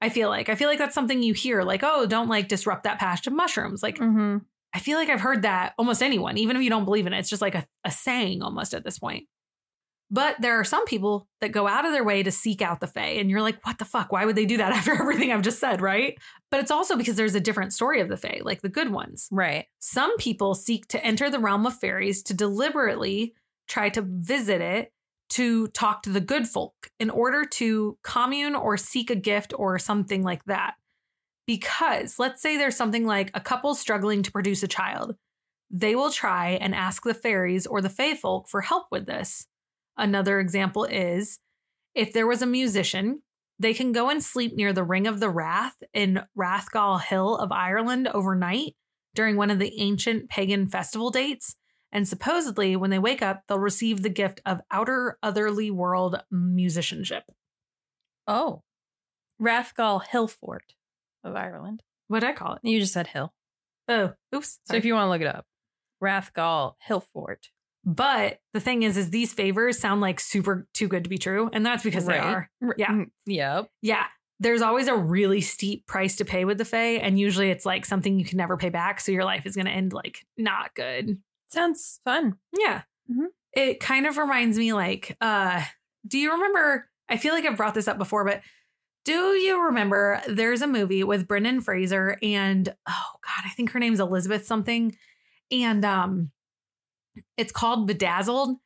I feel like. I feel like that's something you hear, like, oh, don't like disrupt that patch of mushrooms. Like, Mm-hmm. I feel like I've heard that almost anyone, even if you don't believe in it. It's just like a, a saying almost at this point. But there are some people that go out of their way to seek out the Fae, and you're like, what the fuck? Why would they do that after everything I've just said, right? But it's also because there's a different story of the Fae, like the good ones. Right. Some people seek to enter the realm of fairies to deliberately try to visit it to talk to the good folk in order to commune or seek a gift or something like that. Because let's say there's something like a couple struggling to produce a child. They will try and ask the fairies or the fae folk for help with this. Another example is if there was a musician, they can go and sleep near the Ring of the Wrath in Rathgall Hill of Ireland overnight during one of the ancient pagan festival dates. And supposedly, when they wake up, they'll receive the gift of outer otherly world musicianship. Oh. Rathgall Hillfort of Ireland. What'd I call it? You just said hill. Oh, oops. So if you want to look it up, Rathgall Hillfort. but the thing is, is these favors sound like super too good to be true, and that's because they are. Yeah. mm, Yep. Yeah. There's always a really steep price to pay with the Fae, and usually it's like something you can never pay back. So your life is going to end like not good. Sounds fun. Yeah. Mhm. It kind of reminds me like, uh, do you remember? I feel like I've brought this up before, but do you remember there's a movie with Brendan Fraser and oh god, I think her name's Elizabeth something. and um it's called Bedazzled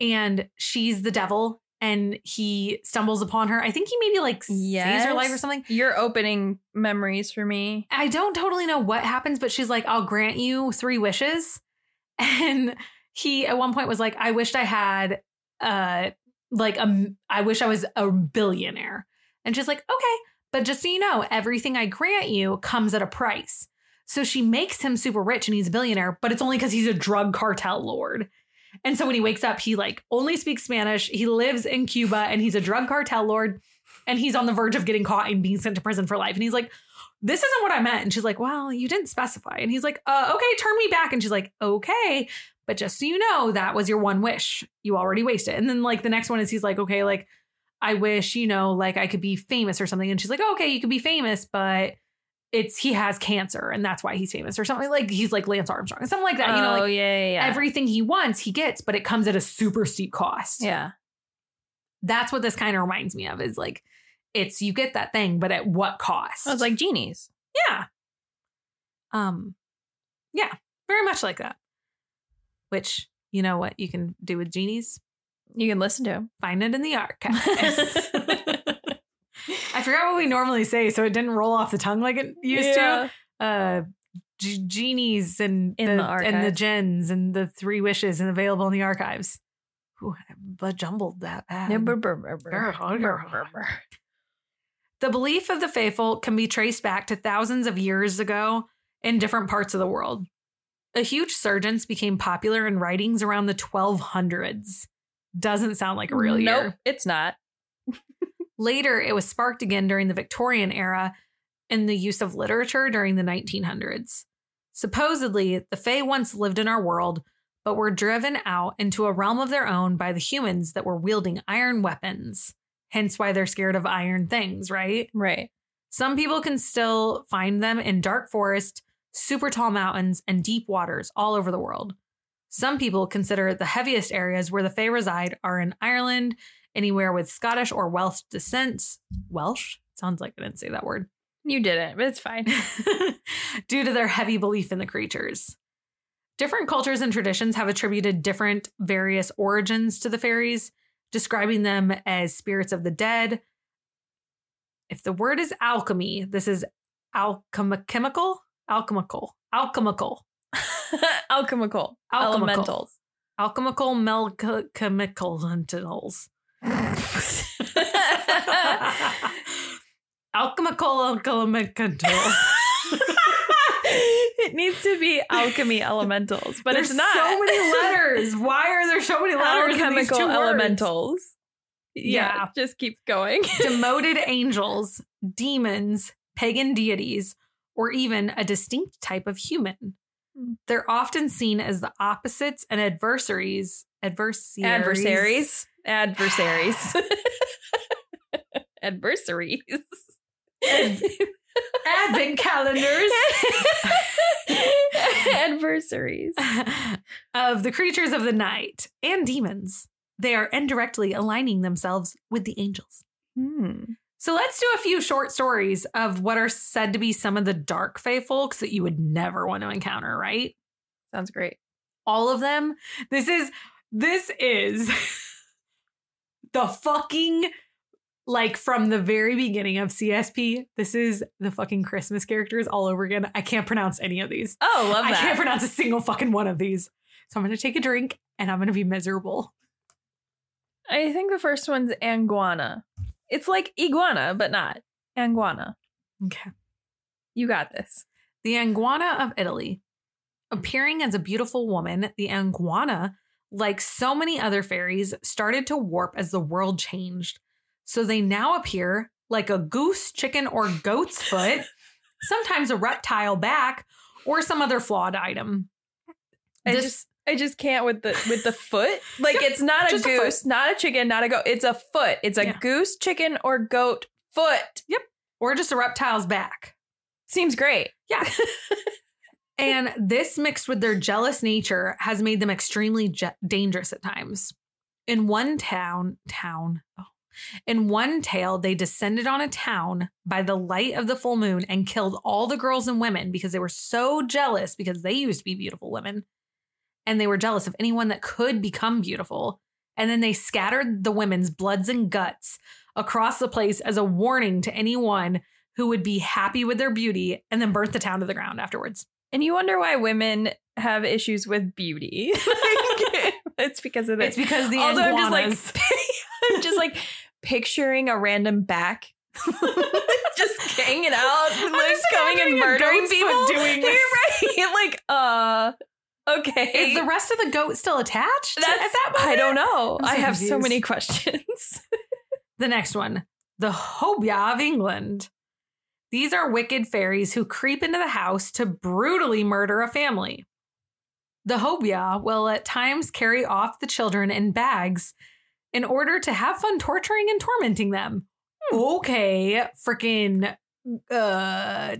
and she's the devil and he stumbles upon her. I think he maybe like saves her life or something. You're opening memories for me. I don't totally know what happens, but she's like, I'll grant you three wishes. And he at one point was like, I wished I had uh like a I wish I was a billionaire. And she's like, okay, but just so you know, everything I grant you comes at a price. So she makes him super rich and he's a billionaire, but it's only because he's a drug cartel lord. And so when he wakes up, he like only speaks Spanish. He lives in Cuba and he's a drug cartel lord. And he's on the verge of getting caught and being sent to prison for life. And he's like, this isn't what I meant. And she's like, well, you didn't specify. And he's like, uh, okay, turn me back. And she's like, okay. But just so you know, that was your one wish. You already wasted. And then like the next one is he's like, okay, like I wish, you know, like I could be famous or something. And she's like, okay, you could be famous, but it's he has cancer and that's why he's famous or something like he's like Lance Armstrong, or something like that. you know, oh like yeah, yeah, yeah. everything he wants, he gets, but it comes at a super steep cost. yeah. That's what this kind of reminds me of is like, it's you get that thing, but at what cost? I was like genies. Yeah. Um, yeah, very much like that. Which you know what you can do with genies? You can listen to him. Find it in the archives. I forgot what we normally say, so it didn't roll off the tongue like it used to. Uh, g- genies and In the and the gens and the three wishes and available in the archives. Ooh, I jumbled that. bad. The belief of the faithful can be traced back to thousands of years ago in different parts of the world. A huge surgence became popular in writings around the 1200s. Doesn't sound like a real nope, year. it's not. Later, it was sparked again during the Victorian era in the use of literature during the 1900s. Supposedly, the Fae once lived in our world, but were driven out into a realm of their own by the humans that were wielding iron weapons. Hence why they're scared of iron things, right? Right. Some people can still find them in dark forest, super tall mountains, and deep waters all over the world. Some people consider the heaviest areas where the Fae reside are in Ireland, anywhere with Scottish or Welsh descent. Welsh? Sounds like I didn't say that word. You didn't, but it's fine. due to their heavy belief in the creatures. Different cultures and traditions have attributed different various origins to the fairies, describing them as spirits of the dead. If the word is alchemy, this is alchemical, alchemical, alchemical, Alchemical. Alchemical. Elementals. alchemical, melchemical lentils. alchemical, alchemical. It needs to be alchemy elementals, but There's it's not. so many letters. Why are there so many letters Alchemical two words? elementals. Yeah. just keep going. demoted angels, demons, pagan deities, or even a distinct type of human. Hmm. They're often seen as the opposites and adversaries. Adversaries. Adversaries. Adversaries. Adversaries. Advent calendars Adversaries. of the creatures of the night and demons. They are indirectly aligning themselves with the angels. Hmm. So let's do a few short stories of what are said to be some of the dark fae folks that you would never want to encounter, right? Sounds great. All of them. This is this is the fucking like from the very beginning of CSP. This is the fucking Christmas characters all over again. I can't pronounce any of these. Oh, love that. I can't pronounce a single fucking one of these. So I'm going to take a drink and I'm going to be miserable. I think the first one's Anguana. It's like iguana, but not. Anguana. Okay. You got this. The Anguana of Italy. Appearing as a beautiful woman, the Anguana, like so many other fairies, started to warp as the world changed. So they now appear like a goose, chicken, or goat's foot, sometimes a reptile back, or some other flawed item. I This- just I just can't with the with the foot. Like it's not a just a goose, not a chicken, not a goat. It's a foot. It's a Yeah. goose, chicken, or goat foot. Yep. Or just a reptile's back. Seems great. Yeah. and this mixed with their jealous nature has made them extremely je- dangerous at times. In one town, town, oh, In one tale, they descended on a town by the light of the full moon and killed all the girls and women because they were so jealous because they used to be beautiful women. And they were jealous of anyone that could become beautiful. And then they scattered the women's bloods and guts across the place as a warning to anyone who would be happy with their beauty and then burnt the town to the ground afterwards. And you wonder why women have issues with beauty. it's because of this. It's because the also, I'm just like, I'm just like picturing a random back, just hanging out, like just coming and murdering people. doing You're right. Like, uh, okay. Is the rest of the goat still attached That's at that moment? I don't know. So I have so many questions. The next one, the Hobyah of England. These are wicked fairies who creep into the house to brutally murder a family. The Hobyah will at times carry off the children in bags in order to have fun torturing and tormenting them. Okay, freaking uh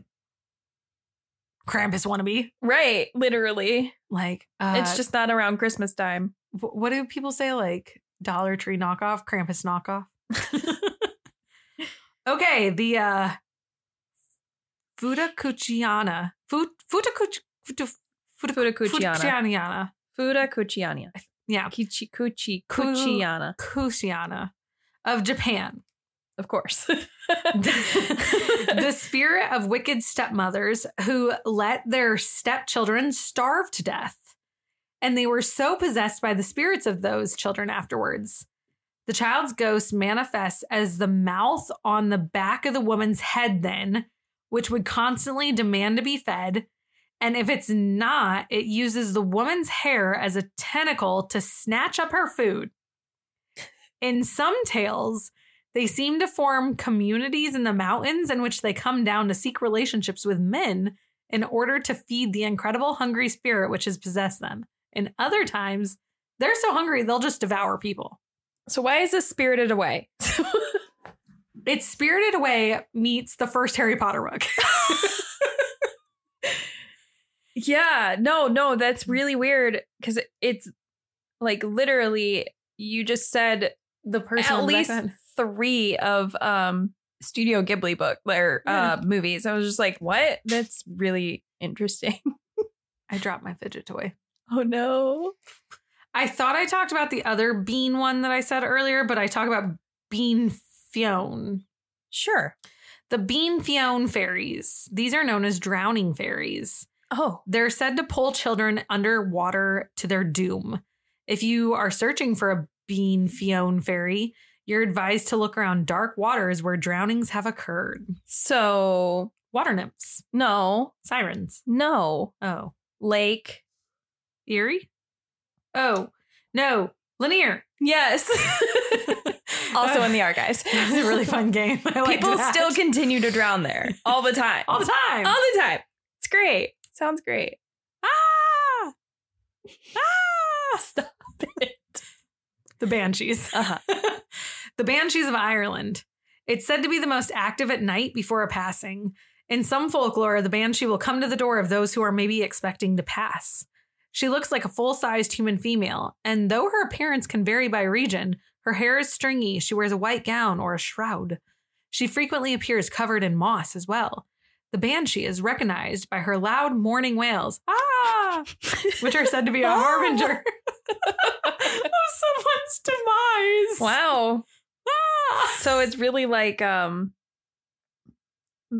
Krampus wannabe. right. Literally. Like uh, it's just not around Christmas time. what do people say like Dollar Tree knockoff, Krampus knockoff? okay, the uh Fudacuciana. Fut Futacuc Futa Fudacuciana. Futacuciana. Fuda Cuciana. Yeah, Kichi Kuchi Ku- Cuciana. Cuciana of Japan. Of course. the spirit of wicked stepmothers who let their stepchildren starve to death. And they were so possessed by the spirits of those children afterwards. The child's ghost manifests as the mouth on the back of the woman's head, then, which would constantly demand to be fed. And if it's not, it uses the woman's hair as a tentacle to snatch up her food. In some tales, they seem to form communities in the mountains in which they come down to seek relationships with men in order to feed the incredible hungry spirit which has possessed them. In other times, they're so hungry they'll just devour people. so why is this spirited away? It's Spirited Away meets the first Harry Potter book. yeah, no, no, that's really weird because it's like literally you just said the person at on the back least three of um Studio Ghibli book or uh movies. I was just like, what? That's really interesting. I dropped my fidget toy. oh no. I thought I talked about the other bean one that I said earlier, but I talk about bean fionn. Sure. The bean fionn fairies. These are known as drowning fairies. Oh. They're said to pull children underwater to their doom. If you are searching for a bean fionn fairy, you're advised to look around dark waters where drownings have occurred. So Water nymphs, no, sirens. no. Oh, Lake. Erie? Oh, no, Lanier. Yes. also in the archives. It's a really fun game. I People that. still continue to drown there all the time. all the time. All the time. It's great. Sounds great. ah! Ah! Stop it. The Banshees. Uh-huh. the Banshees of Ireland. It's said to be the most active at night before a passing. In some folklore, the Banshee will come to the door of those who are maybe expecting to pass. She looks like a full sized human female, and though her appearance can vary by region, her hair is stringy, she wears a white gown or a shroud. She frequently appears covered in moss as well. The Banshee is recognized by her loud mourning wails, ah, which are said to be a harbinger of someone's demise. Wow. Ah. So it's really like um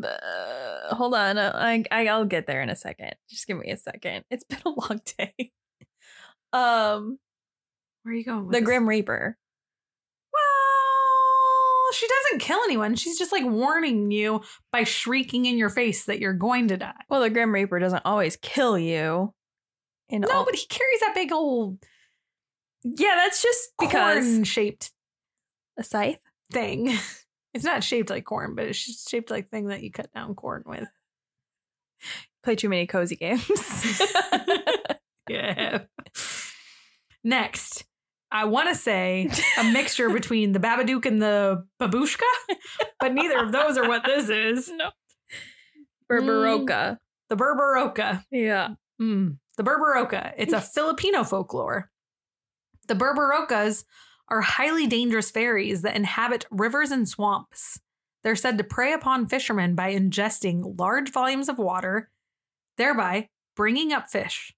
uh, hold on. uh, I, I I'll get there in a second. Just give me a second. It's been a long day. Um Where are you going? With the this? Grim Reaper. Well, she doesn't kill anyone. She's just like warning you by shrieking in your face that you're going to die. Well, the Grim Reaper doesn't always kill you. In No, all- but he carries that big old yeah, that's just because corn shaped a scythe. thing. It's not shaped like corn, but it's just shaped like thing that you cut down corn with. Play too many cozy games. Yeah. Next, I want to say a mixture between the Babadook and the Babushka, but neither of those are what this is. no. Berberoka. The Berberoka. Yeah. Mm, the Berberoka. It's a Filipino folklore. The Berberokas are highly dangerous fairies that inhabit rivers and swamps. They're said to prey upon fishermen by ingesting large volumes of water, thereby bringing up fish.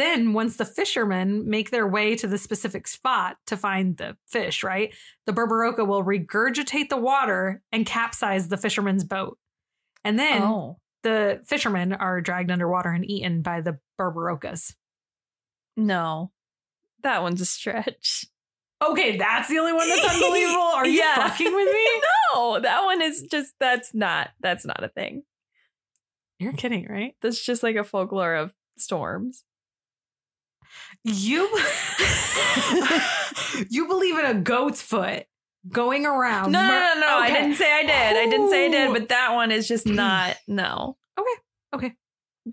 Then, once the fishermen make their way to the specific spot to find the fish, right, the Berberoka will regurgitate the water and capsize the fisherman's boat. And then oh. the fishermen are dragged underwater and eaten by the Berberokas. No. That one's a stretch. Okay, that's the only one that's unbelievable. Are you Yeah. fucking with me? No, that one is just that's not that's not a thing. You're kidding, right? That's just like a folklore of storms. You you believe in a goat's foot going around. No, no, no, no. I Okay. didn't say I did. I didn't say I did, but that one is just not no. Okay, okay.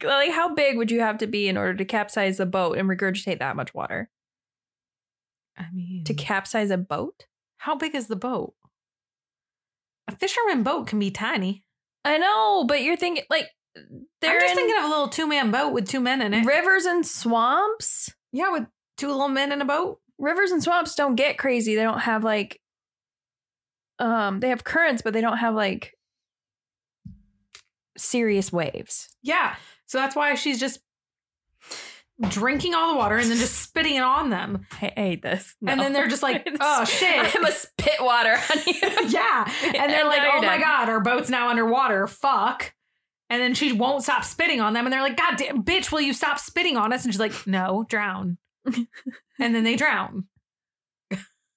Like how big would you have to be in order to capsize a boat and regurgitate that much water? I mean, To capsize a boat? how big is the boat? A fisherman boat can be tiny. I know, but you're thinking like they're I'm just in thinking of a little two man boat with two men in it. rivers and swamps. yeah, with two little men in a boat. Rivers and swamps don't get crazy. They don't have like um they have currents, but they don't have like serious waves. Yeah. So that's why she's just drinking all the water and then just spitting it on them. I hate this. And then they're just like, oh shit. I'm a spit water on you. yeah. And they're And like, oh my. God, our boat's now underwater. Fuck. And then she won't stop spitting on them. And they're like, God damn, bitch, will you stop spitting on us? And she's like, no, drown. and then they drown.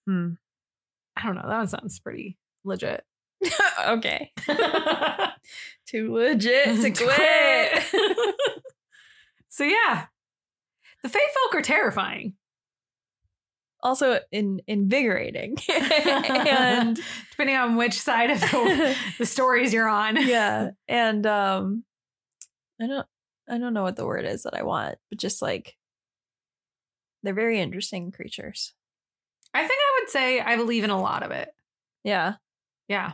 Hmm. I don't know. That one sounds pretty legit. okay. Too legit to quit. so yeah. The Fae folk are terrifying. Also in, invigorating. and depending on which side of the, the stories you're on. yeah. And um I don't I don't know what the word is that I want, but just like they're very interesting creatures. I think I would say I believe in a lot of it. Yeah. Yeah.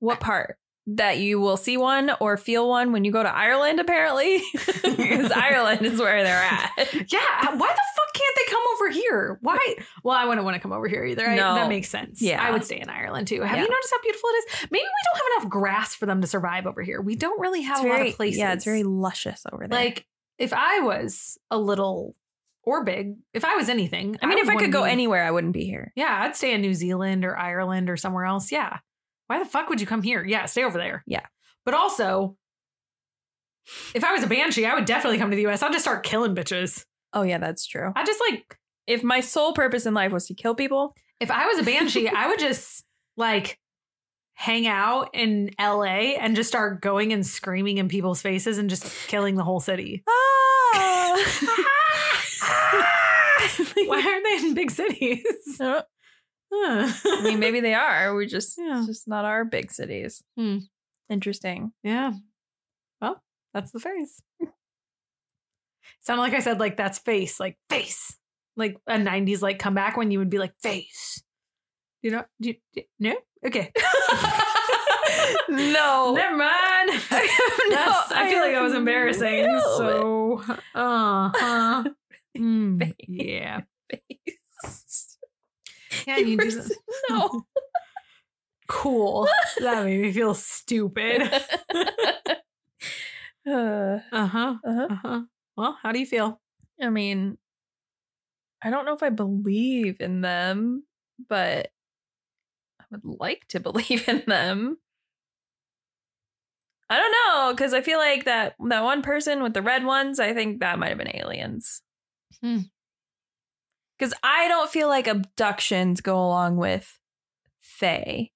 What part? That you will see one or feel one when you go to Ireland, apparently. because Ireland is where they're at. Yeah. Why the can't they come over here? Why? Well, I wouldn't want to come over here either. I, No. that makes sense. Yeah. I would stay in Ireland too. Have Yeah. you noticed how beautiful it is? Maybe we don't have enough grass for them to survive over here. We don't really have It's a lot of places. Yeah, it's very luscious over there. like if I was a little or big, if I was anything, I mean, if I could go be- anywhere, I wouldn't be here. Yeah, I'd stay in New Zealand or Ireland or somewhere else. Yeah. Why the fuck would you come here? Yeah, stay over there. Yeah. But also, if I was a banshee, I would definitely come to the US. I'd just start killing bitches. Oh yeah, that's true. I just like If my sole purpose in life was to kill people, if I was a banshee, I would just like hang out in LA and just start going and screaming in people's faces and just killing the whole city. ah, Why aren't they in big cities? I mean, maybe they are. We're just Yeah. it's just not our big cities. Hmm. Interesting. Yeah. Well, that's the face. Sounded like I said, like, that's face, like, face. Like a 90s, like, comeback when you would be like, face. You know? Do you, do- no? Okay. no, Never mind. no, I feel like that was embarrassing. So, uh huh. Mm, yeah. face. Yeah, you do that. no. Cool. That made me feel stupid. Uh, Uh huh. uh-huh. Uh huh. Well, how do you feel? I mean, I don't know if I believe in them, but I would like to believe in them. I don't know because I feel like that that one person with the red ones. I think that might have been aliens. Hmm. Because I don't feel like abductions go along with Fae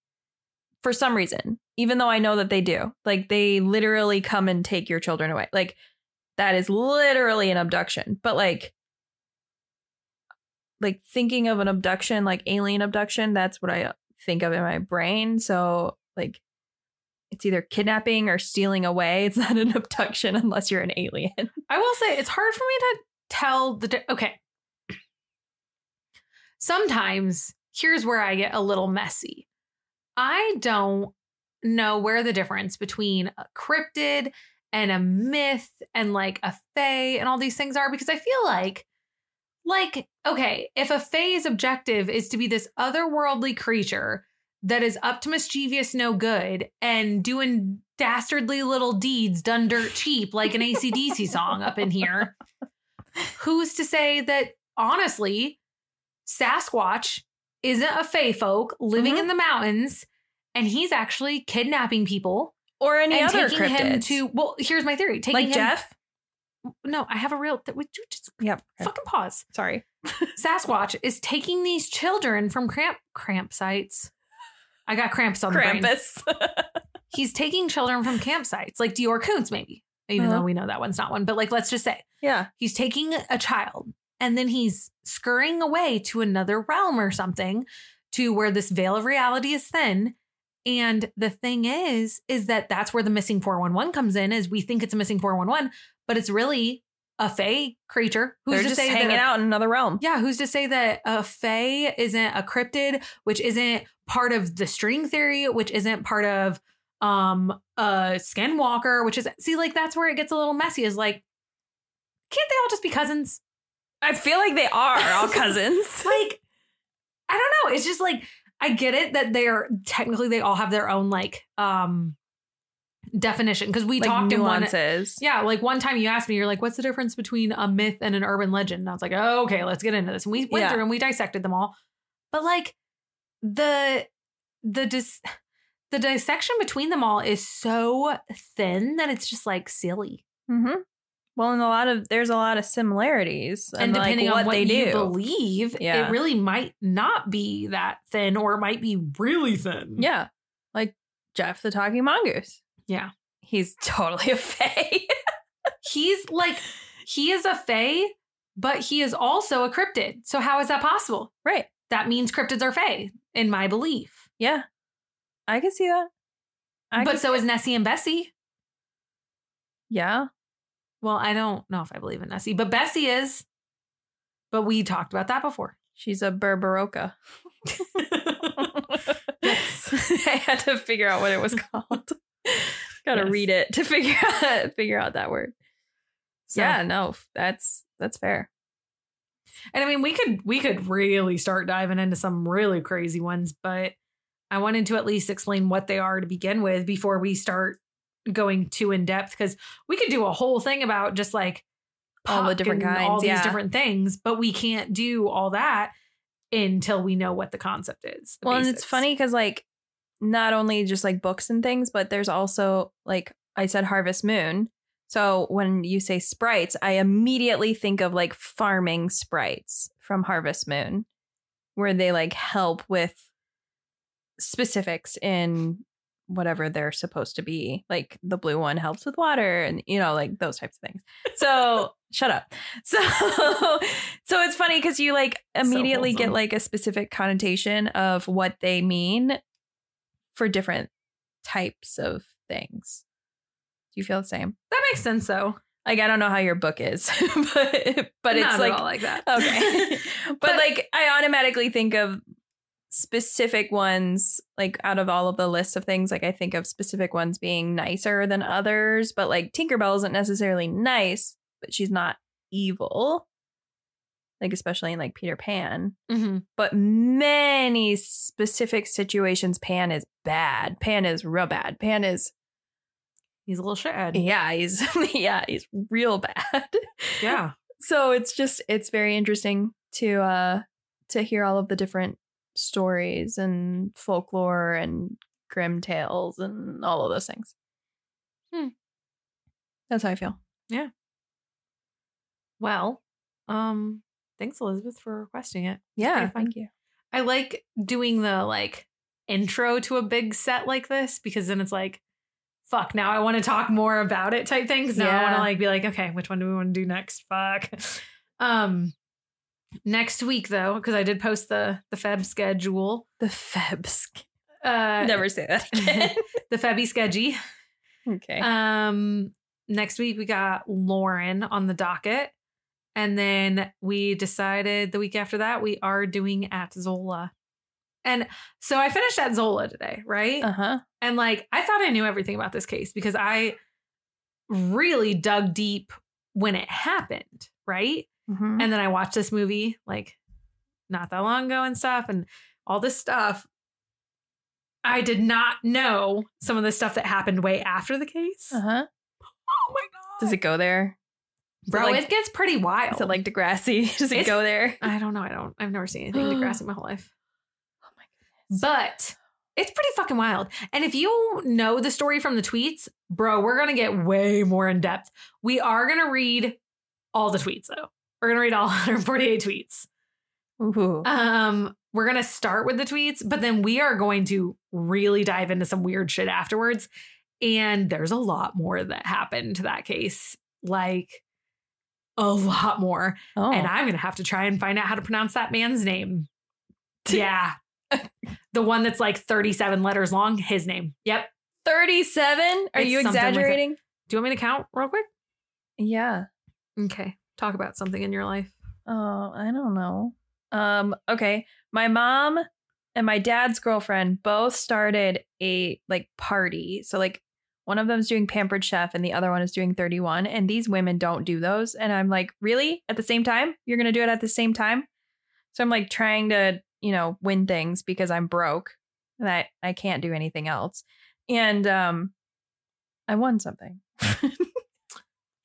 for some reason, even though I know that they do. Like they literally come and take your children away. Like that is literally an abduction. But like like thinking of an abduction, like alien abduction, that's what I think of in my brain. So like it's either kidnapping or stealing away. It's not an abduction unless you're an alien. I will say it's hard for me to tell the. Di- okay. Sometimes here's where I get a little messy. I don't know where the difference between a cryptid and a myth and like a fae and all these things are because I feel like like okay, if a Fae's objective is to be this otherworldly creature that is up to mischievous no good and doing dastardly little deeds done dirt cheap like an ACDC song up in here, who's to say that honestly, Sasquatch isn't a Fae folk living Mhm. in the mountains and he's actually kidnapping people Or any and other taking him to well, here's my theory. Taking like him, Jeff? No, I have a real th- would you just Yep. fucking pause. Sorry. Sasquatch is taking these children from cramp campsites. I got cramps on the brain. He's taking children from campsites, like DeOrr Kunz, maybe. Even Uh-huh. though we know that one's not one, but like let's just say yeah. he's taking a child and then he's scurrying away to another realm or something to where this veil of reality is thin. And the thing is, is that that's where the missing 411 comes in. Is we think it's a missing 411, but it's really a Fae creature who's They're to just say hanging that out in another realm. yeah, who's to say that a Fae isn't a cryptid, which isn't part of the string theory, which isn't part of um a skinwalker, which is see, like that's where it gets a little messy, is like, can't they all just be cousins? I feel like they are all cousins. Like, I don't know. It's just like I get it that they're technically they all have their own like um definition. Because we like talked in one nuances. Yeah, like one time you asked me, you're like, what's the difference between a myth and an urban legend? And I was like, oh, okay, let's get into this. And we went Yeah. through and we dissected them all. But like the the dis the dissection between them all is so thin that it's just like silly. Mm-hmm. Well, and a lot of there's a lot of similarities, And, like, depending on what they you do. believe, Yeah. it really might not be that thin or it might be really thin. yeah, like Jeff the talking mongoose. Yeah. He's totally a fae. He's like he is a fae, but he is also a cryptid. So how is that possible? right. That means cryptids are fae, in my belief. Yeah, I can see that. I but so is Nessie and Bessie. yeah, Well, I don't know if I believe in Nessie, but Bessie is. But we talked about that before. she's a Berberoka. Yes. I had to figure out what it was called. Got to Yes. read it to figure out figure out that word. So- yeah, no, that's that's fair. And I mean, we could we could really start diving into some really crazy ones, but I wanted to at least explain what they are to begin with before we start going too in depth because we could do a whole thing about just like All the different and all kinds, these yeah. different things, but we can't do all that until we know what the concept is. the well, and it's funny because like not only just like books and things, but there's also like I said, Harvest Moon. So when you say sprites, I immediately think of like farming sprites from Harvest Moon, where they like help with specifics in whatever they're supposed to be. Like the blue one helps with water and you know, like those types of things. So shut up. So so it's funny because you like immediately get like a specific connotation of what they mean for different types of things. Do you feel the same? that makes sense though. Like I don't know how your book is, but but it's Not at like all like that. okay. but, But- like I automatically think of specific ones like out of all of the lists of things like I think of specific ones being nicer than others, but like Tinkerbell isn't necessarily nice, but she's not evil. Like especially in like Peter Pan, Mhm. but many specific situations Pan is bad. Pan is real bad. Pan is He's a little shithead. yeah, he's yeah, he's real bad. Yeah. so it's just it's very interesting to uh to hear all of the different stories and folklore and grim tales and all of those things. Hmm. That's how I feel. Yeah. Well, um, thanks Elizabeth for requesting it. Yeah, thank you. I like doing the like intro to a big set like this because then it's like, fuck, now I want to talk more about it type thing. Cause now I want to like be like, okay, which one do we want to do next? Fuck. Um next week though, because I did post the the Feb schedule. The Febs. Uh Never say that again. the Febby schedule. okay. Um, next week we got Lauren on the docket, and then we decided the week after that we are doing at Zola. And so I finished at Zola today, right? Uh huh. And like I thought I knew everything about this case because I really dug deep when it happened, right? Mhm. And then I watched this movie like not that long ago and stuff and all this stuff. I did not know some of the stuff that happened way after the case. Uh-huh. Oh my god. Does it go there? Is it Bro, like, it gets pretty wild. is it like Degrassi? Does it It's- go there? I don't know. I don't I've never seen anything Degrassi in my whole life. Oh my goodness. But it's pretty fucking wild. And if you know the story from the tweets, bro, we're gonna get way more in depth. We are gonna read all the tweets though. We're gonna read all 148 tweets. Ooh. Um, we're gonna start with the tweets, but then we are going to really dive into some weird shit afterwards. And there's a lot more that happened to that case. Like a lot more. oh. And I'm gonna have to try and find out how to pronounce that man's name. Yeah. the one that's like 37 letters long, his name. Yep. 37? Are It's you something like exaggerating? Do you want me to count real quick? yeah. Okay. Talk about something in your life. Oh, I don't know. Um, okay. My mom and my dad's girlfriend both started a like party. So like one of them's doing pampered chef and the other one is doing 31 and these women don't do those and I'm like, "Really? At the same time? You're to do it at the same time?" So I'm like trying to, you know, win things because I'm broke and I I can't do anything else. And um I won something.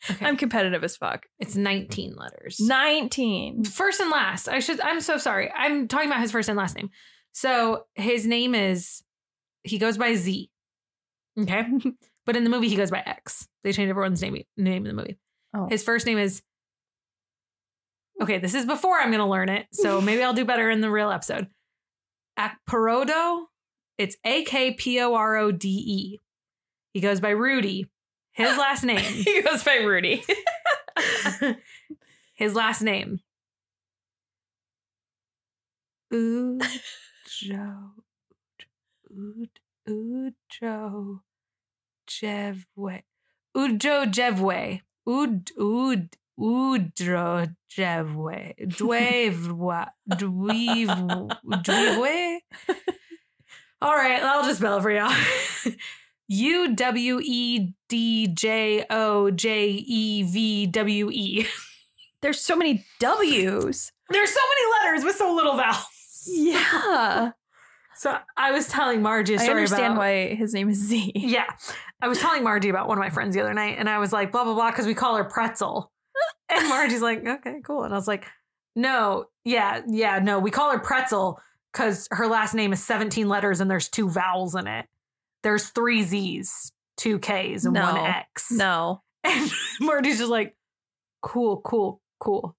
Okay. I'm competitive as fuck. it's 19 letters. 19. First and last. I should I'm so sorry. I'm talking about his first and last name. So his name is he goes by Z. Okay. but in the movie he goes by X. They changed everyone's name name in the movie. Oh. His first name is Okay, this is before I'm gonna learn it. So maybe I'll do better in the real episode. Akporodo. It's A K P O R O D E. He goes by Rudy. His last name. he goes by Rudy. His last name. Ujo. Ud, Ujo. Jevwe. Ujo Jevwe. Ud, ud, Udro Jevwe. Dwevwa. Dweev. Dweevwe. All right, I'll just spell it for y'all. U W E D J O J E V W E. There's so many W's. There's so many letters with so little vowels. Yeah. So I was telling Margie I understand about. why his name is Z. Yeah, I was telling Margie about one of my friends the other night, and I was like, blah blah blah, because we call her Pretzel, and Margie's like, okay, cool, and I was like, no, yeah, yeah, no, we call her Pretzel because her last name is 17 letters and there's two vowels in it. There's three Z's, two K's, and one X. No. And Marty's just like, cool, cool, cool,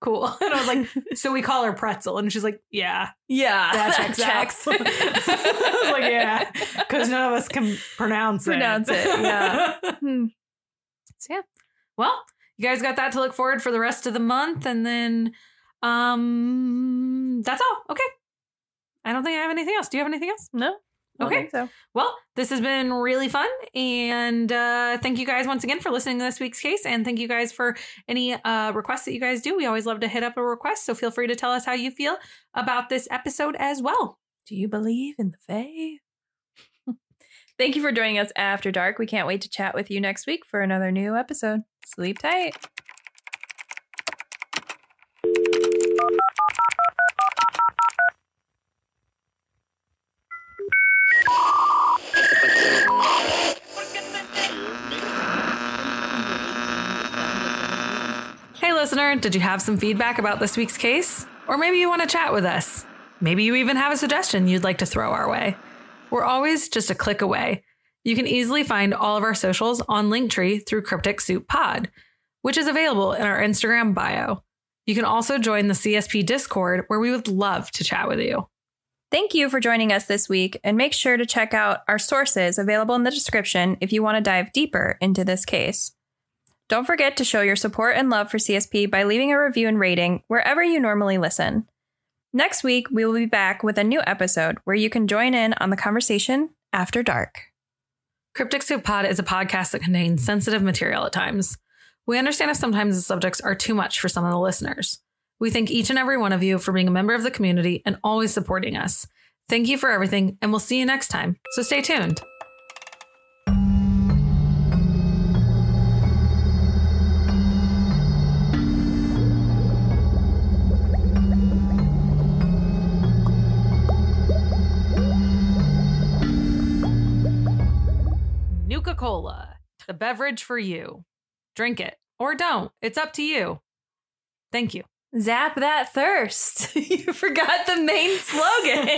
cool. And I was like, so we call her Pretzel. And she's like, yeah, Yeah. that checks, out. I was like, yeah, because none of us can pronounce it. Pronounce it, yeah. Hmm. so yeah. Well, you guys got that to look forward for the rest of the month. And then um that's all. Okay. I don't think I have anything else. Do you have anything else? No. Okay. So Well, this has been really fun. And uh, thank you guys once again for listening to this week's case. And thank you guys for any uh, requests that you guys do. We always love to hit up a request. So feel free to tell us how you feel about this episode as well. do you believe in the Fae? Thank you for joining us after dark. We can't wait to chat with you next week for another new episode. Sleep tight. Listener, did you have some feedback about this week's case? Or maybe you want to chat with us? Maybe you even have a suggestion you'd like to throw our way. We're always just a click away. You can easily find all of our socials on Linktree through Cryptic Soup Pod, which is available in our Instagram bio. You can also join the CSP Discord, where we would love to chat with you. Thank you for joining us this week, and make sure to check out our sources available in the description if you want to dive deeper into this case. Don't forget to show your support and love for CSP by leaving a review and rating wherever you normally listen. Next week, we will be back with a new episode where you can join in on the conversation after dark. Cryptic Soup Pod is a podcast that contains sensitive material at times. We understand if sometimes the subjects are too much for some of the listeners. We thank each and every one of you for being a member of the community and always supporting us. Thank you for everything, and we'll see you next time. So stay tuned. Cola, the beverage for you. Drink it or don't. It's up to you. Thank you. Zap that thirst. you forgot the main slogan.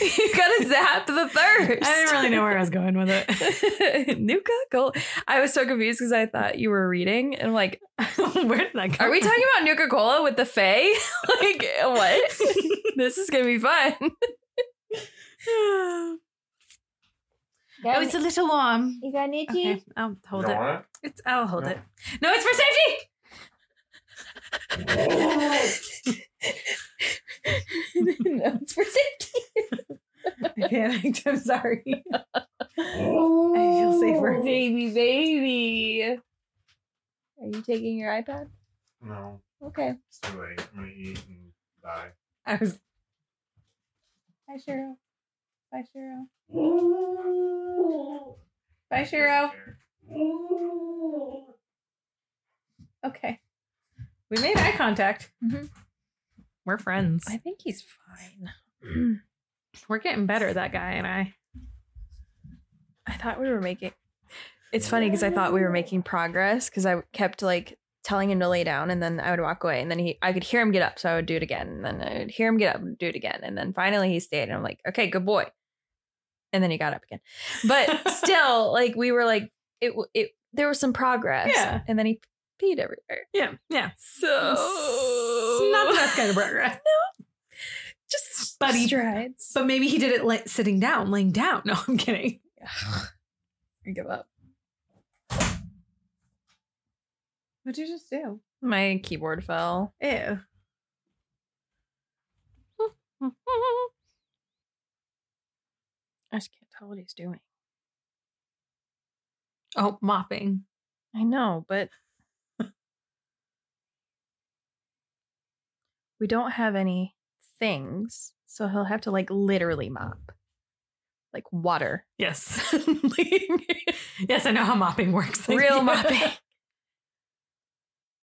you gotta zap the thirst. I didn't really know where I was going with it. Nuka Cola. I was so confused because I thought you were reading, and I'm like, where did that go? are we talking about Nuka Cola with the Fae? like, what? this is gonna be fun. Oh, it's a little warm. You got any Okay, I'll hold You it. want It's I'll hold No. it. No, it's for safety. no, it's for safety. I panicked. I'm sorry. I feel safer. Baby, baby. Are you taking your iPad? No, Okay. it's too late. I'm gonna eat and die. I was Bye, Shiro. Bye, Shiro. Bye, Shiro. Okay. we made eye contact. Mhm. We're friends. I think he's fine. We're getting better, that guy and I. I thought we were making. It's funny because I thought we were making progress because I kept like telling him to lay down and then I would walk away and then he I could hear him get up so I would do it again and then I would hear him get up and do it again and then finally he stayed and I'm like okay good boy and then he got up again but still like we were like it it there was some progress Yeah. and then he peed everywhere Yeah, yeah. so Not the best kind of progress. No. Just But he- strides But maybe he did it like sitting down, laying down. No, I'm kidding. I give up What'd you just do? my keyboard fell Ew. I just can't tell what he's doing Oh, mopping. I know, but we don't have any things, so he'll have to like literally mop, like water, Yes. Yes, I know how mopping works. Real mopping.